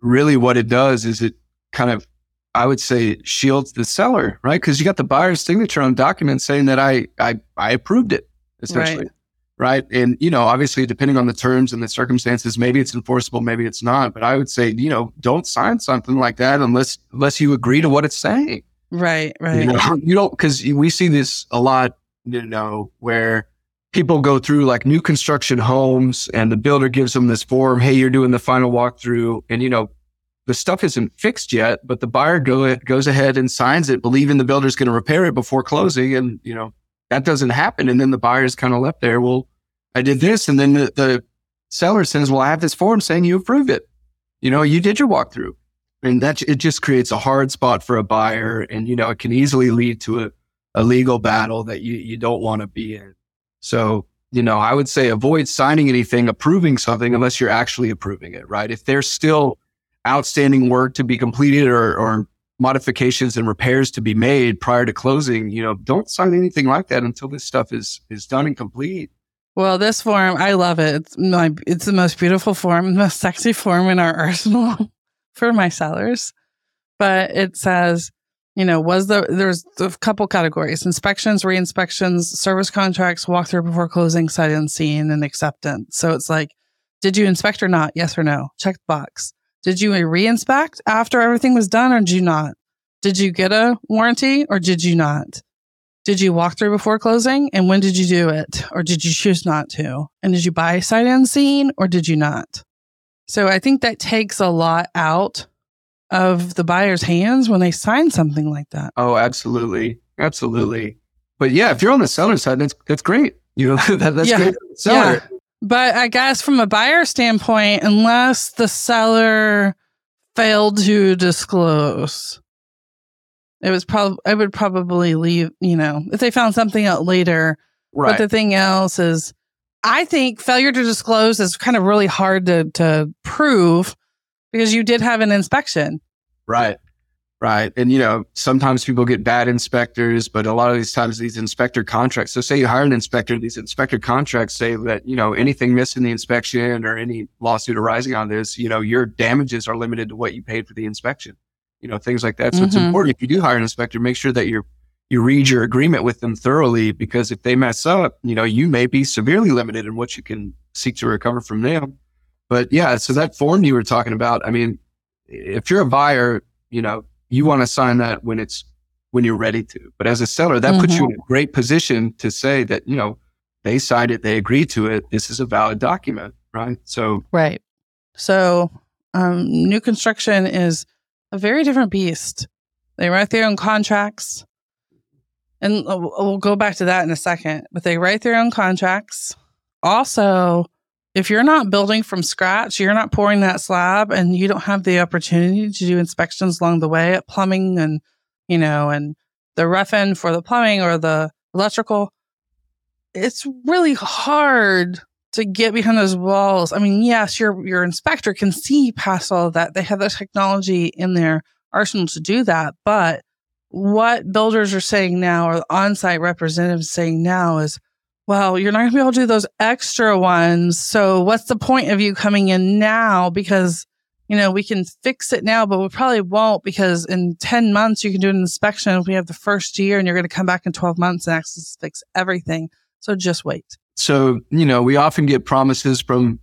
really what it does is it kind of I would say shields the seller, right? Because you got the buyer's signature on document saying that I I I approved it, essentially. Right. right. And, you know, obviously depending on the terms and the circumstances, maybe it's enforceable, maybe it's not. But I would say, you know, don't sign something like that unless unless you agree to what it's saying. Right, right. You, know, (laughs) you don't because we see this a lot, you know, where people go through like new construction homes and the builder gives them this form, hey, you're doing the final walkthrough. And, you know, the stuff isn't fixed yet, but the buyer go, goes ahead and signs it, believing the builder's going to repair it before closing. And, you know, that doesn't happen. And then the buyer's kind of left there. Well, I did this. And then the, the seller says, well, I have this form saying you approved it. You know, you did your walkthrough. And that it just creates a hard spot for a buyer. And, you know, it can easily lead to a, a legal battle that you, you don't want to be in. So, you know, I would say avoid signing anything, approving something unless you're actually approving it, right? If they're still outstanding work to be completed or, or modifications and repairs to be made prior to closing, you know, don't sign anything like that until this stuff is is done and complete. Well, this form, I love it. It's my it's the most beautiful form, the most sexy form in our (laughs) arsenal for my sellers. But it says, you know, was the there's a couple categories: inspections, re-inspections, service contracts, walkthrough before closing, sight unseen, and acceptance. So it's like, did you inspect or not? Yes or no? Check the box. Did you re-inspect after everything was done or did you not? Did you get a warranty or did you not? Did you walk through before closing? And when did you do it? Or did you choose not to? And did you buy sight unseen or did you not? So I think that takes a lot out of the buyer's hands when they sign something like that. Oh, absolutely. Absolutely. But yeah, if you're on the seller side, that's that's great. You know, (laughs) that, that's Yeah. great. Seller. Yeah. But I guess from a buyer standpoint, unless the seller failed to disclose, it was probably I would probably leave, you know, if they found something out later. Right. But the thing else is I think failure to disclose is kind of really hard to to prove because you did have an inspection. Right. Right. And, you know, sometimes people get bad inspectors, but a lot of these times these inspector contracts. So say you hire an inspector, these inspector contracts say that, you know, anything missed in the inspection or any lawsuit arising on this, you know, your damages are limited to what you paid for the inspection, you know, things like that. So it's Mhm. important if you do hire an inspector, make sure that you're, you read your agreement with them thoroughly because if they mess up, you know, you may be severely limited in what you can seek to recover from them. But yeah, so that form you were talking about, I mean, if you're a buyer, you know, you want to sign that when it's when you're ready to. But as a seller, that puts you in a great position to say that, you know, they signed it, they agreed to it. This is a valid document, right? So Right. So, um, new construction is a very different beast. They write their own contracts. And uh, we'll go back to that in a second, but they write their own contracts. Also, if you're not building from scratch, you're not pouring that slab and you don't have the opportunity to do inspections along the way at plumbing and, you know, and the rough end for the plumbing or the electrical, it's really hard to get behind those walls. I mean, yes, your your inspector can see past all of that. They have the technology in their arsenal to do that. But what builders are saying now, or on-site representatives saying now, is, well, you're not going to be able to do those extra ones. So what's the point of you coming in now? Because you know we can fix it now, but we probably won't because in ten months you can do an inspection. We have the first year, and you're going to come back in twelve months and actually fix everything. So just wait. so, you know, we often get promises from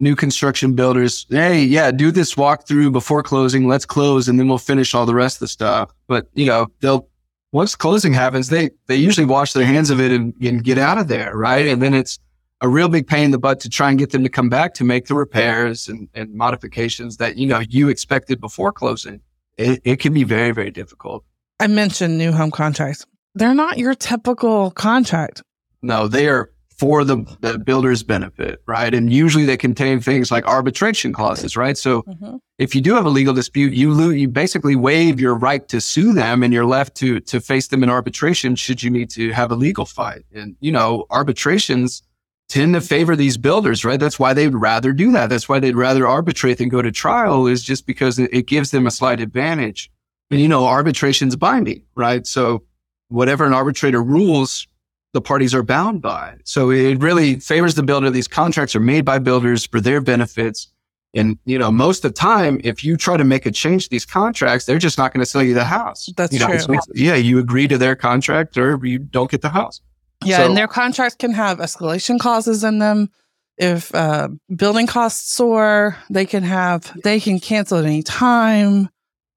new construction builders. Hey, yeah, do this walkthrough before closing. Let's close and then we'll finish all the rest of the stuff. But, you know, they'll once closing happens, they they usually wash their hands of it and, and get out of there, right? And then it's a real big pain in the butt to try and get them to come back to make the repairs and, and modifications that you know you expected before closing. It, it can be very very difficult. I mentioned new home contracts. They're not your typical contract. No, they are for the, mm-hmm. the builder's benefit, right? And usually they contain things like arbitration clauses, right? So mm-hmm. if you do have a legal dispute, you lo- you basically waive your right to sue them, and you're left to to face them in arbitration should you need to have a legal fight. And you know, arbitrations tend to favor these builders, right? That's why they'd rather do that. That's why they'd rather arbitrate than go to trial, is just because it, it gives them a slight advantage. And you know, arbitration's binding, right? So whatever an arbitrator rules, the parties are bound by. So it really favors the builder. These contracts are made by builders for their benefits. And, you know, most of the time, if you try to make a change to these contracts, they're just not going to sell you the house. That's you know, true. so yeah, you agree to their contract or you don't get the house. Yeah, So- and their contracts can have escalation clauses in them. If uh, building costs soar, they can have they can cancel at any time.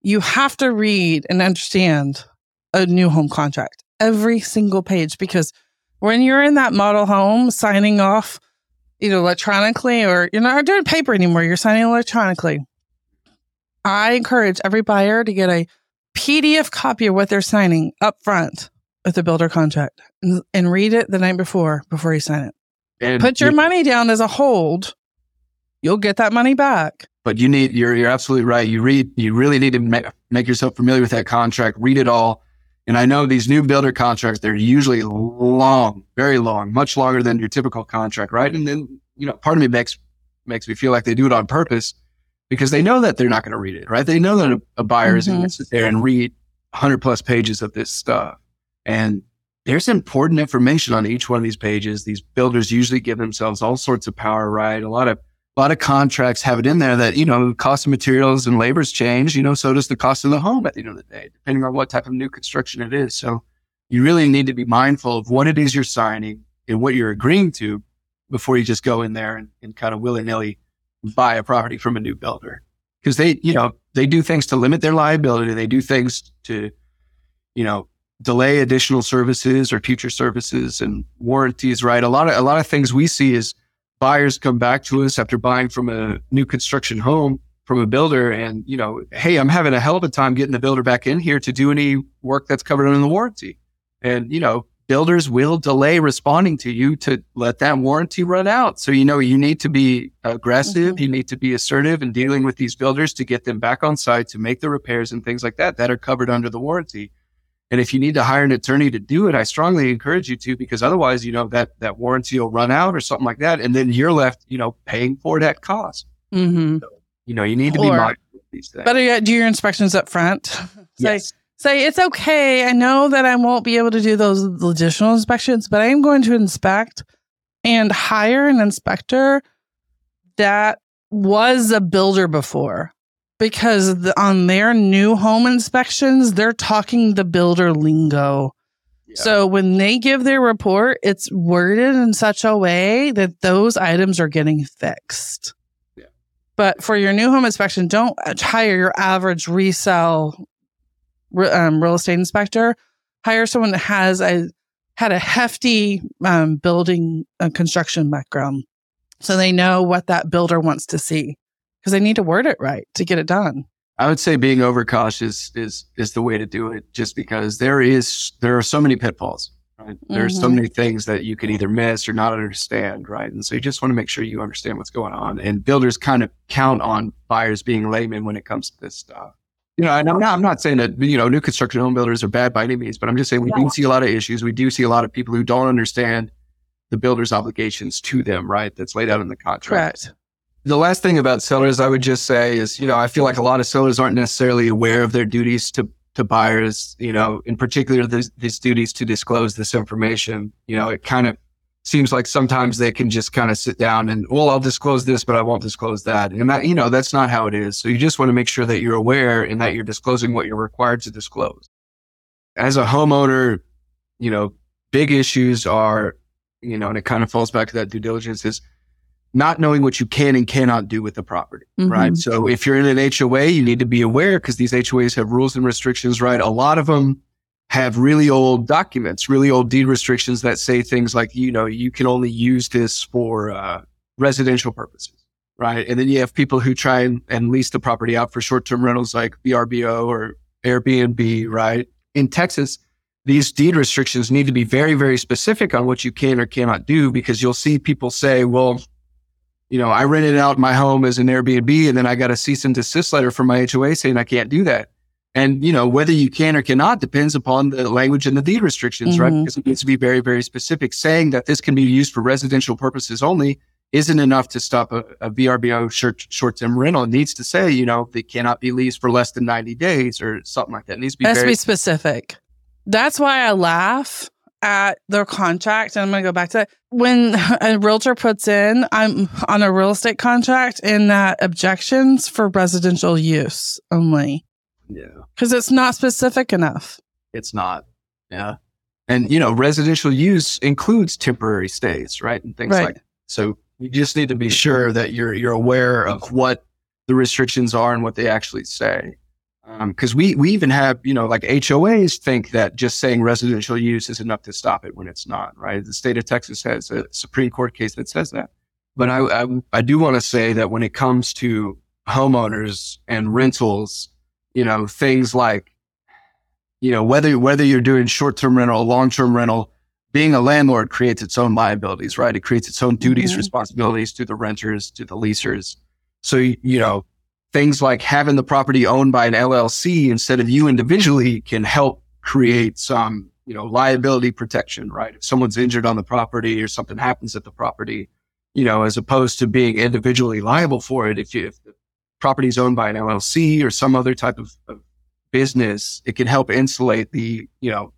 You have to read and understand a new home contract every single page because when you're in that model home signing off either electronically or you're not doing paper anymore, you're signing electronically. I encourage every buyer to get a PDF copy of what they're signing up front with the builder contract and, and read it the night before before you sign it. And Put your you- money down as a hold. You'll get that money back. but you need, you're, you're absolutely right. You read, you really need to make, make yourself familiar with that contract, read it all. And I know these new builder contracts, they're usually long, very long, much longer than your typical contract, right? And then, you know, part of me makes, makes me feel like they do it on purpose because they know that they're not going to read it, right? They know that a, a buyer isn't Mhm. going to sit there and read 100 plus pages of this stuff. And there's important information on each one of these pages. These builders usually give themselves all sorts of power, right? A lot of a lot of contracts have it in there that, you know, cost of materials and labors change, you know, so does the cost of the home at the end of the day, depending on what type of new construction it is. So you really need to be mindful of what it is you're signing and what you're agreeing to before you just go in there and, and kind of willy nilly buy a property from a new builder. Cause they, you know, they do things to limit their liability. They do things to, you know, delay additional services or future services and warranties, right? A lot of, a lot of things we see is buyers come back to us after buying from a new construction home from a builder and, you know, hey, I'm having a hell of a time getting the builder back in here to do any work that's covered under the warranty. And, you know, builders will delay responding to you to let that warranty run out. So, you know, you need to be aggressive. Mm-hmm. You need to be assertive in dealing with these builders to get them back on site to make the repairs and things like that that are covered under the warranty. And if you need to hire an attorney to do it, I strongly encourage you to, because otherwise, you know, that, that warranty will run out or something like that. And then you're left, you know, paying for that cost. Mm-hmm. So, you know, you need to or, be mindful of these things. Better yet, do your inspections up front. (laughs) Say, yes. say, it's okay. I know that I won't be able to do those additional inspections, but I am going to inspect and hire an inspector that was a builder before because the, on their new home inspections, they're talking the builder lingo. Yeah. So when they give their report, it's worded in such a way that those items are getting fixed. Yeah. But for your new home inspection, don't hire your average resale um, real estate inspector. Hire someone that has a had a hefty um, building uh, construction background, so they know what that builder wants to see because they need to word it right to get it done. I would say being overcautious is is the way to do it, just because there is there are so many pitfalls. Right? There's mm-hmm. so many things that you can either miss or not understand, right? And so you just want to make sure you understand what's going on. And builders kind of count on buyers being laymen when it comes to this stuff. You know, and I'm not I'm not saying that you know new construction home builders are bad by any means, but I'm just saying we yeah. do see a lot of issues. We do see a lot of people who don't understand the builder's obligations to them, right? That's laid out in the contract. Correct. The last thing about sellers I would just say is, you know, I feel like a lot of sellers aren't necessarily aware of their duties to to buyers, you know, in particular these, these duties to disclose this information. You know, it kind of seems like sometimes they can just kind of sit down and, well, I'll disclose this, but I won't disclose that. And that, you know, that's not how it is. So you just want to make sure that you're aware and that you're disclosing what you're required to disclose. As a homeowner, you know, big issues are, you know, and it kind of falls back to that due diligence is not knowing what you can and cannot do with the property, mm-hmm. right? So if you're in an HOA, you need to be aware because these HOAs have rules and restrictions, right? A lot of them have really old documents, really old deed restrictions that say things like, you know, you can only use this for uh, residential purposes, right? And then you have people who try and, and lease the property out for short-term rentals like VRBO or Airbnb, right? In Texas, these deed restrictions need to be very, very specific on what you can or cannot do because you'll see people say, well, you know, I rented out my home as an Airbnb and then I got a cease and desist letter from my HOA saying I can't do that. And, you know, whether you can or cannot depends upon the language and the deed restrictions, mm-hmm. right? Because it needs to be very, very specific. Saying that this can be used for residential purposes only isn't enough to stop a, a VRBO short, short-term rental. It needs to say, you know, they cannot be leased for less than 90 days or something like that. It needs to be, has very- be specific. That's why I laugh at their contract, and I'm going to go back to that. When (laughs) a realtor puts in, I'm on a real estate contract, in that objections for residential use only. Yeah. Because it's not specific enough. It's not. Yeah. And, you know, residential use includes temporary stays, right? And things right. like that. So you just need to be sure that you're, you're aware of what the restrictions are and what they actually say. Because um, we we even have you know like HOAs think that just saying residential use is enough to stop it when it's not right. The state of Texas has a Supreme Court case that says that. But I I, I do want to say that when it comes to homeowners and rentals, you know things like you know whether whether you're doing short term rental, long term rental, being a landlord creates its own liabilities, right? It creates its own duties, mm-hmm. responsibilities to the renters, to the leasers. So you know things like having the property owned by an LLC instead of you individually can help create some, you know, liability protection, right? If someone's injured on the property or something happens at the property, you know, as opposed to being individually liable for it. If, you, if the property is owned by an LLC or some other type of, of business, it can help insulate the, you know,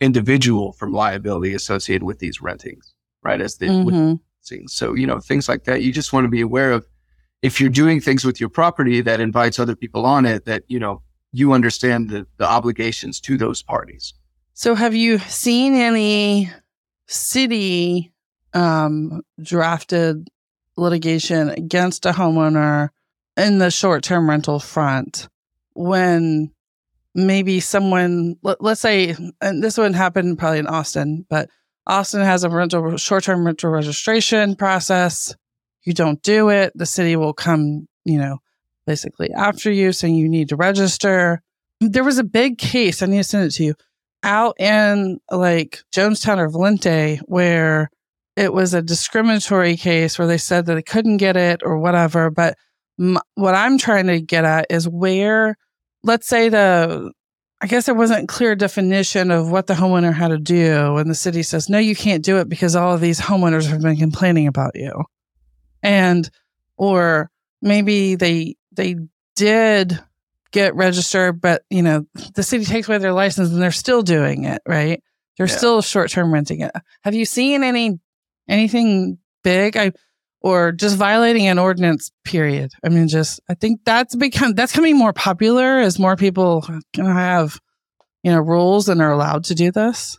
individual from liability associated with these rentings, right? As the, mm-hmm. so, you know, things like that, you just want to be aware of if you're doing things with your property that invites other people on it, that, you know, you understand the, the obligations to those parties. So have you seen any city um, drafted litigation against a homeowner in the short term rental front when maybe someone, let, us say, and this wouldn't happen probably in Austin, but Austin has a rental short term rental registration process. You don't do it, the city will come, you know, basically after you saying you need to register. There was a big case, I need to send it to you, out in like Jonestown or Volente where it was a discriminatory case where they said that they couldn't get it or whatever. But m- what I'm trying to get at is where, let's say the, I guess there wasn't clear definition of what the homeowner had to do. And the city says, no, you can't do it because all of these homeowners have been complaining about you. And, or maybe they, they did get registered, but you know, the city takes away their license and they're still doing it, right? They're yeah. still short term renting it. Have you seen any anything big. I or just violating an ordinance period. I mean, just I think that's become that's becoming more popular as more people can have you know rules and are allowed to do this.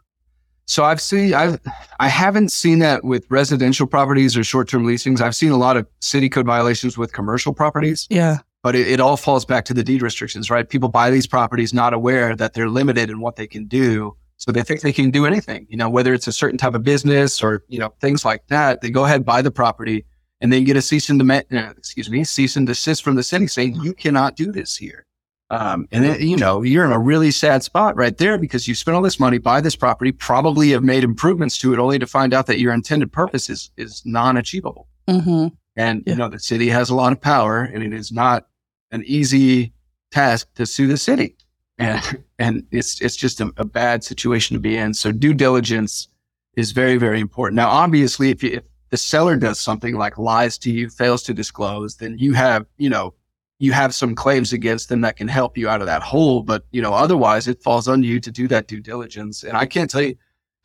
So I've seen I've I haven't seen that with residential properties or short term leasings. I've seen a lot of city code violations with commercial properties. Yeah. But it, it all falls back to the deed restrictions, right? People buy these properties not aware that they're limited in what they can do so they think they can do anything, you know, whether it's a certain type of business or, you know, things like that. They go ahead, buy the property and then get a cease and demand, uh, excuse me, cease and desist from the city saying you cannot do this here. Um, and then, you know, you're in a really sad spot right there because you spent all this money, buy this property, probably have made improvements to it only to find out that your intended purpose is, is non-achievable. Mm-hmm. And, yeah. you know, the city has a lot of power and it is not an easy task to sue the city and (laughs) and it's it's just a, a, bad situation to be in. So due diligence is very very important. Now, obviously, if, you, if the seller does something like lies to you, fails to disclose, then you have you know you have some claims against them that can help you out of that hole. But you know, otherwise, it falls on you to do that due diligence. And I can't tell you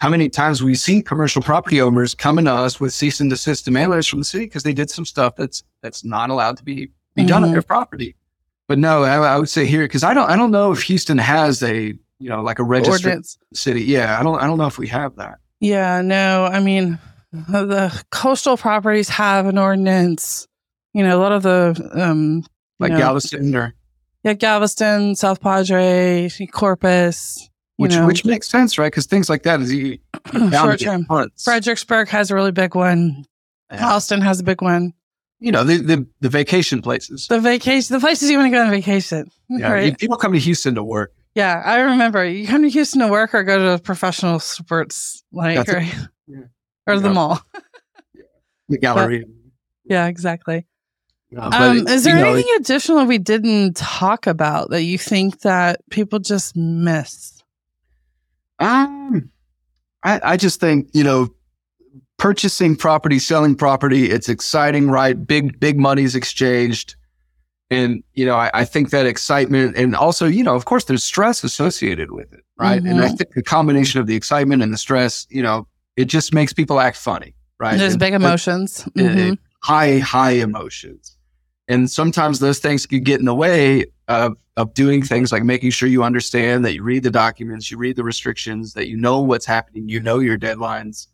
how many times we've seen commercial property owners coming to us with cease and desist demand letters from the city because they did some stuff that's that's not allowed to be be mm-hmm. done on mm-hmm. their property. But no, I, I would say here because I don't I don't know if Houston has a you know like a registered Ordinance. city. Yeah, I don't I don't know if we have that. Yeah, no, I mean the coastal properties have an ordinance. You know, a lot of the um like Galveston or yeah, Galveston, South Padre, Corpus. Which know. which makes sense, right? Because things like that is you, (clears throat) short term. Fredericksburg has a really big one. Yeah. Has a big one you know, the, the, the vacation places. The vacation, the places you want to go on vacation. Yeah, right? people come to Houston to work. Yeah, I remember. You come to Houston to work or go to professional sports, like right? yeah. or the mall, the gallery. But, (laughs) yeah, exactly. Um, is there anything know, additional we didn't talk about that you think that people just miss? Um, I, I just think you know purchasing property, selling property, it's exciting, right? Big, big money's exchanged. And, you know, I, I, think that excitement and also, you know, of course there's stress associated with it, right? Mm-hmm. And I mm-hmm. think the combination of the excitement and the stress, you know, it just makes people act funny, right? There's and, big emotions. Mm-hmm. high, high emotions. And sometimes those things could get in the way of, of doing things like making sure you understand that you read the documents, you read the restrictions, that you know what's happening, you know your deadlines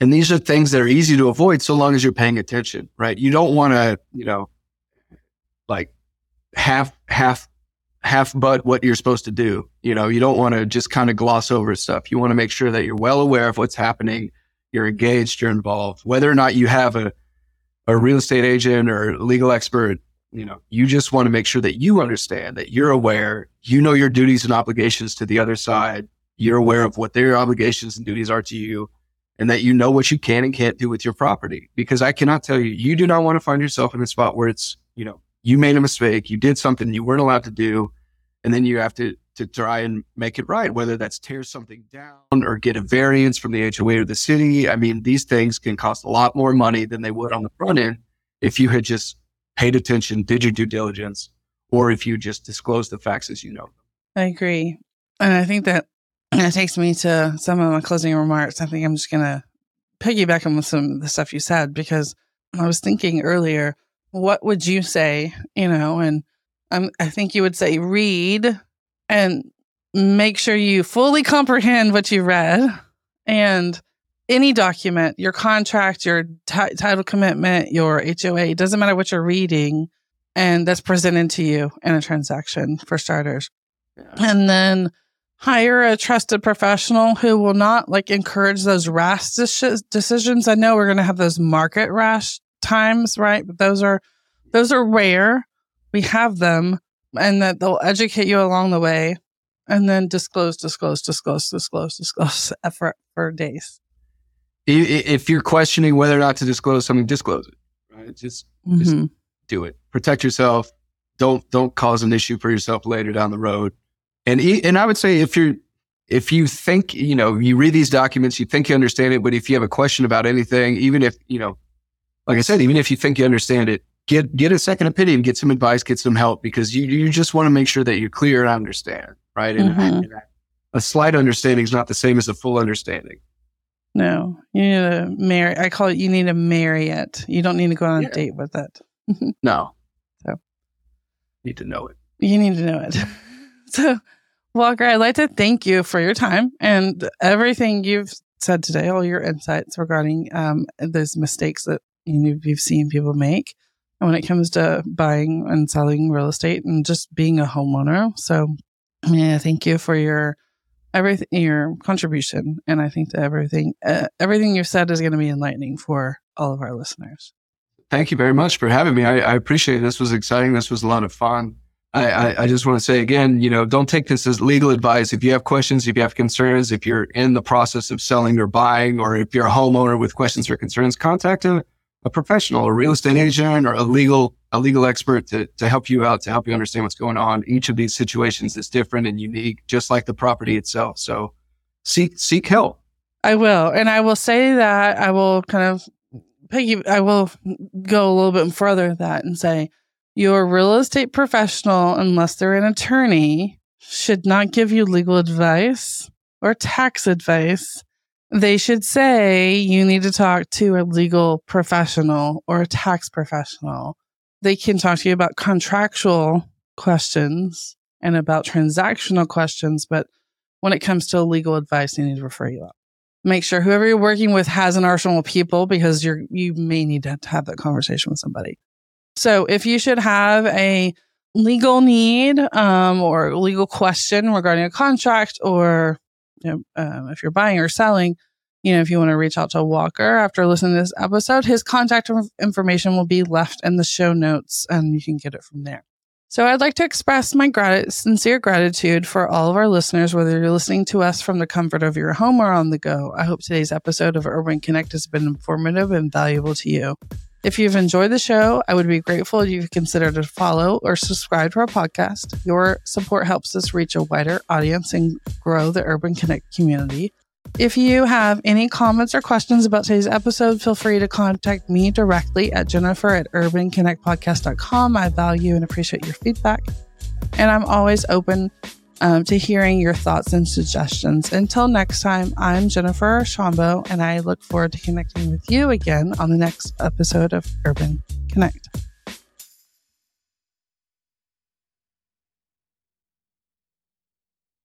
and these are things that are easy to avoid so long as you're paying attention, right? You don't want to, you know, like half, half, half but what you're supposed to do. You know, you don't want to just kind of gloss over stuff. You want to make sure that you're well aware of what's happening. You're engaged, you're involved, whether or not you have a, a real estate agent or legal expert. You know, you just want to make sure that you understand that you're aware, you know your duties and obligations to the other side. You're aware of what their obligations and duties are to you and that you know what you can and can't do with your property. Because I cannot tell you, you do not want to find yourself in a spot where it's, you know, you made a mistake, you did something you weren't allowed to do, and then you have to to try and make it right, whether that's tear something down or get a variance from the HOA or the city. I mean, these things can cost a lot more money than they would on the front end if you had just paid attention, did your due diligence, or if you just disclosed the facts as you know. them. I agree. And I think that takes me to some of my closing remarks. I think I'm just going to piggyback on some of the stuff you said because I was thinking earlier, what would you say? You know, and um, I think you would say read and make sure you fully comprehend what you read and any document, your contract, your t- title commitment, your HOA, it doesn't matter what you're reading. and that's presented to you in a transaction for starters. Yeah. And then hire a trusted professional who will not like encourage those rash decisions. I know we're going to have those market rash times, right? But those are those are rare. We have them and that they'll educate you along the way and then disclose, disclose, disclose, disclose, disclose (laughs) for, for days. If you're questioning whether or not to disclose something, disclose it. Right? Just, mm-hmm. just do it. Protect yourself. Don't don't cause an issue for yourself later down the road. And and I would say if you're if you think you know you read these documents, you think you understand it, but if you have a question about anything, even if you know, like I said, even if you think you understand it, get get a second opinion, get some advice, get some help because you you just want to make sure that you're clear and understand, right? And, mm-hmm. and a slight understanding is not the same as a full understanding. No, you need to marry. I call it. You need to marry it. You don't need to go on yeah. a date with it. (laughs) no. So, you need to know it. You need to know it. (laughs) so, Walker, I'd like to thank you for your time and everything you've said today. All your insights regarding um, those mistakes that you know, you've seen people make when it comes to buying and selling real estate and just being a homeowner. So, yeah, thank you for your everything, your contribution, and I think that everything, uh, everything you've said is going to be enlightening for all of our listeners. Thank you very much for having me. I, I appreciate it. This was exciting. This was a lot of fun. I, I, I, just want to say again, you know, don't take this as legal advice. If you have questions, if you have concerns, if you're in the process of selling or buying, or if you're a homeowner with questions or concerns, contact a a professional, a real estate agent or a legal, a legal expert to, to help you out, to help you understand what's going on. Each of these situations is different and unique, just like the property itself. So seek, seek help. I will. And I will say that I will kind of piggy, I will go a little bit further that and say your real estate professional, unless they're an attorney, should not give you legal advice or tax advice they should say you need to talk to a legal professional or a tax professional. They can talk to you about contractual questions and about transactional questions, but when it comes to legal advice, they need to refer you up. Make sure whoever you're working with has an arsenal of people because you're you may need to have that conversation with somebody. So if you should have a legal need um, or legal question regarding a contract or um, if you're buying or selling, you know, if you want to reach out to Walker after listening to this episode, his contact information will be left in the show notes and you can get it from there. So I'd like to express my grat- sincere gratitude for all of our listeners, whether you're listening to us from the comfort of your home or on the go. I hope today's episode of Urban Connect has been informative and valuable to you. If you've enjoyed the show, I would be grateful if you consider to follow or subscribe to our podcast. Your support helps us reach a wider audience and grow the Urban Connect community. If you have any comments or questions about today's episode, feel free to contact me directly at jennifer at urbanconnectpodcast.com. I value and appreciate your feedback. And I'm always open um, to hearing your thoughts and suggestions. Until next time, I'm Jennifer Shambo, and I look forward to connecting with you again on the next episode of Urban Connect.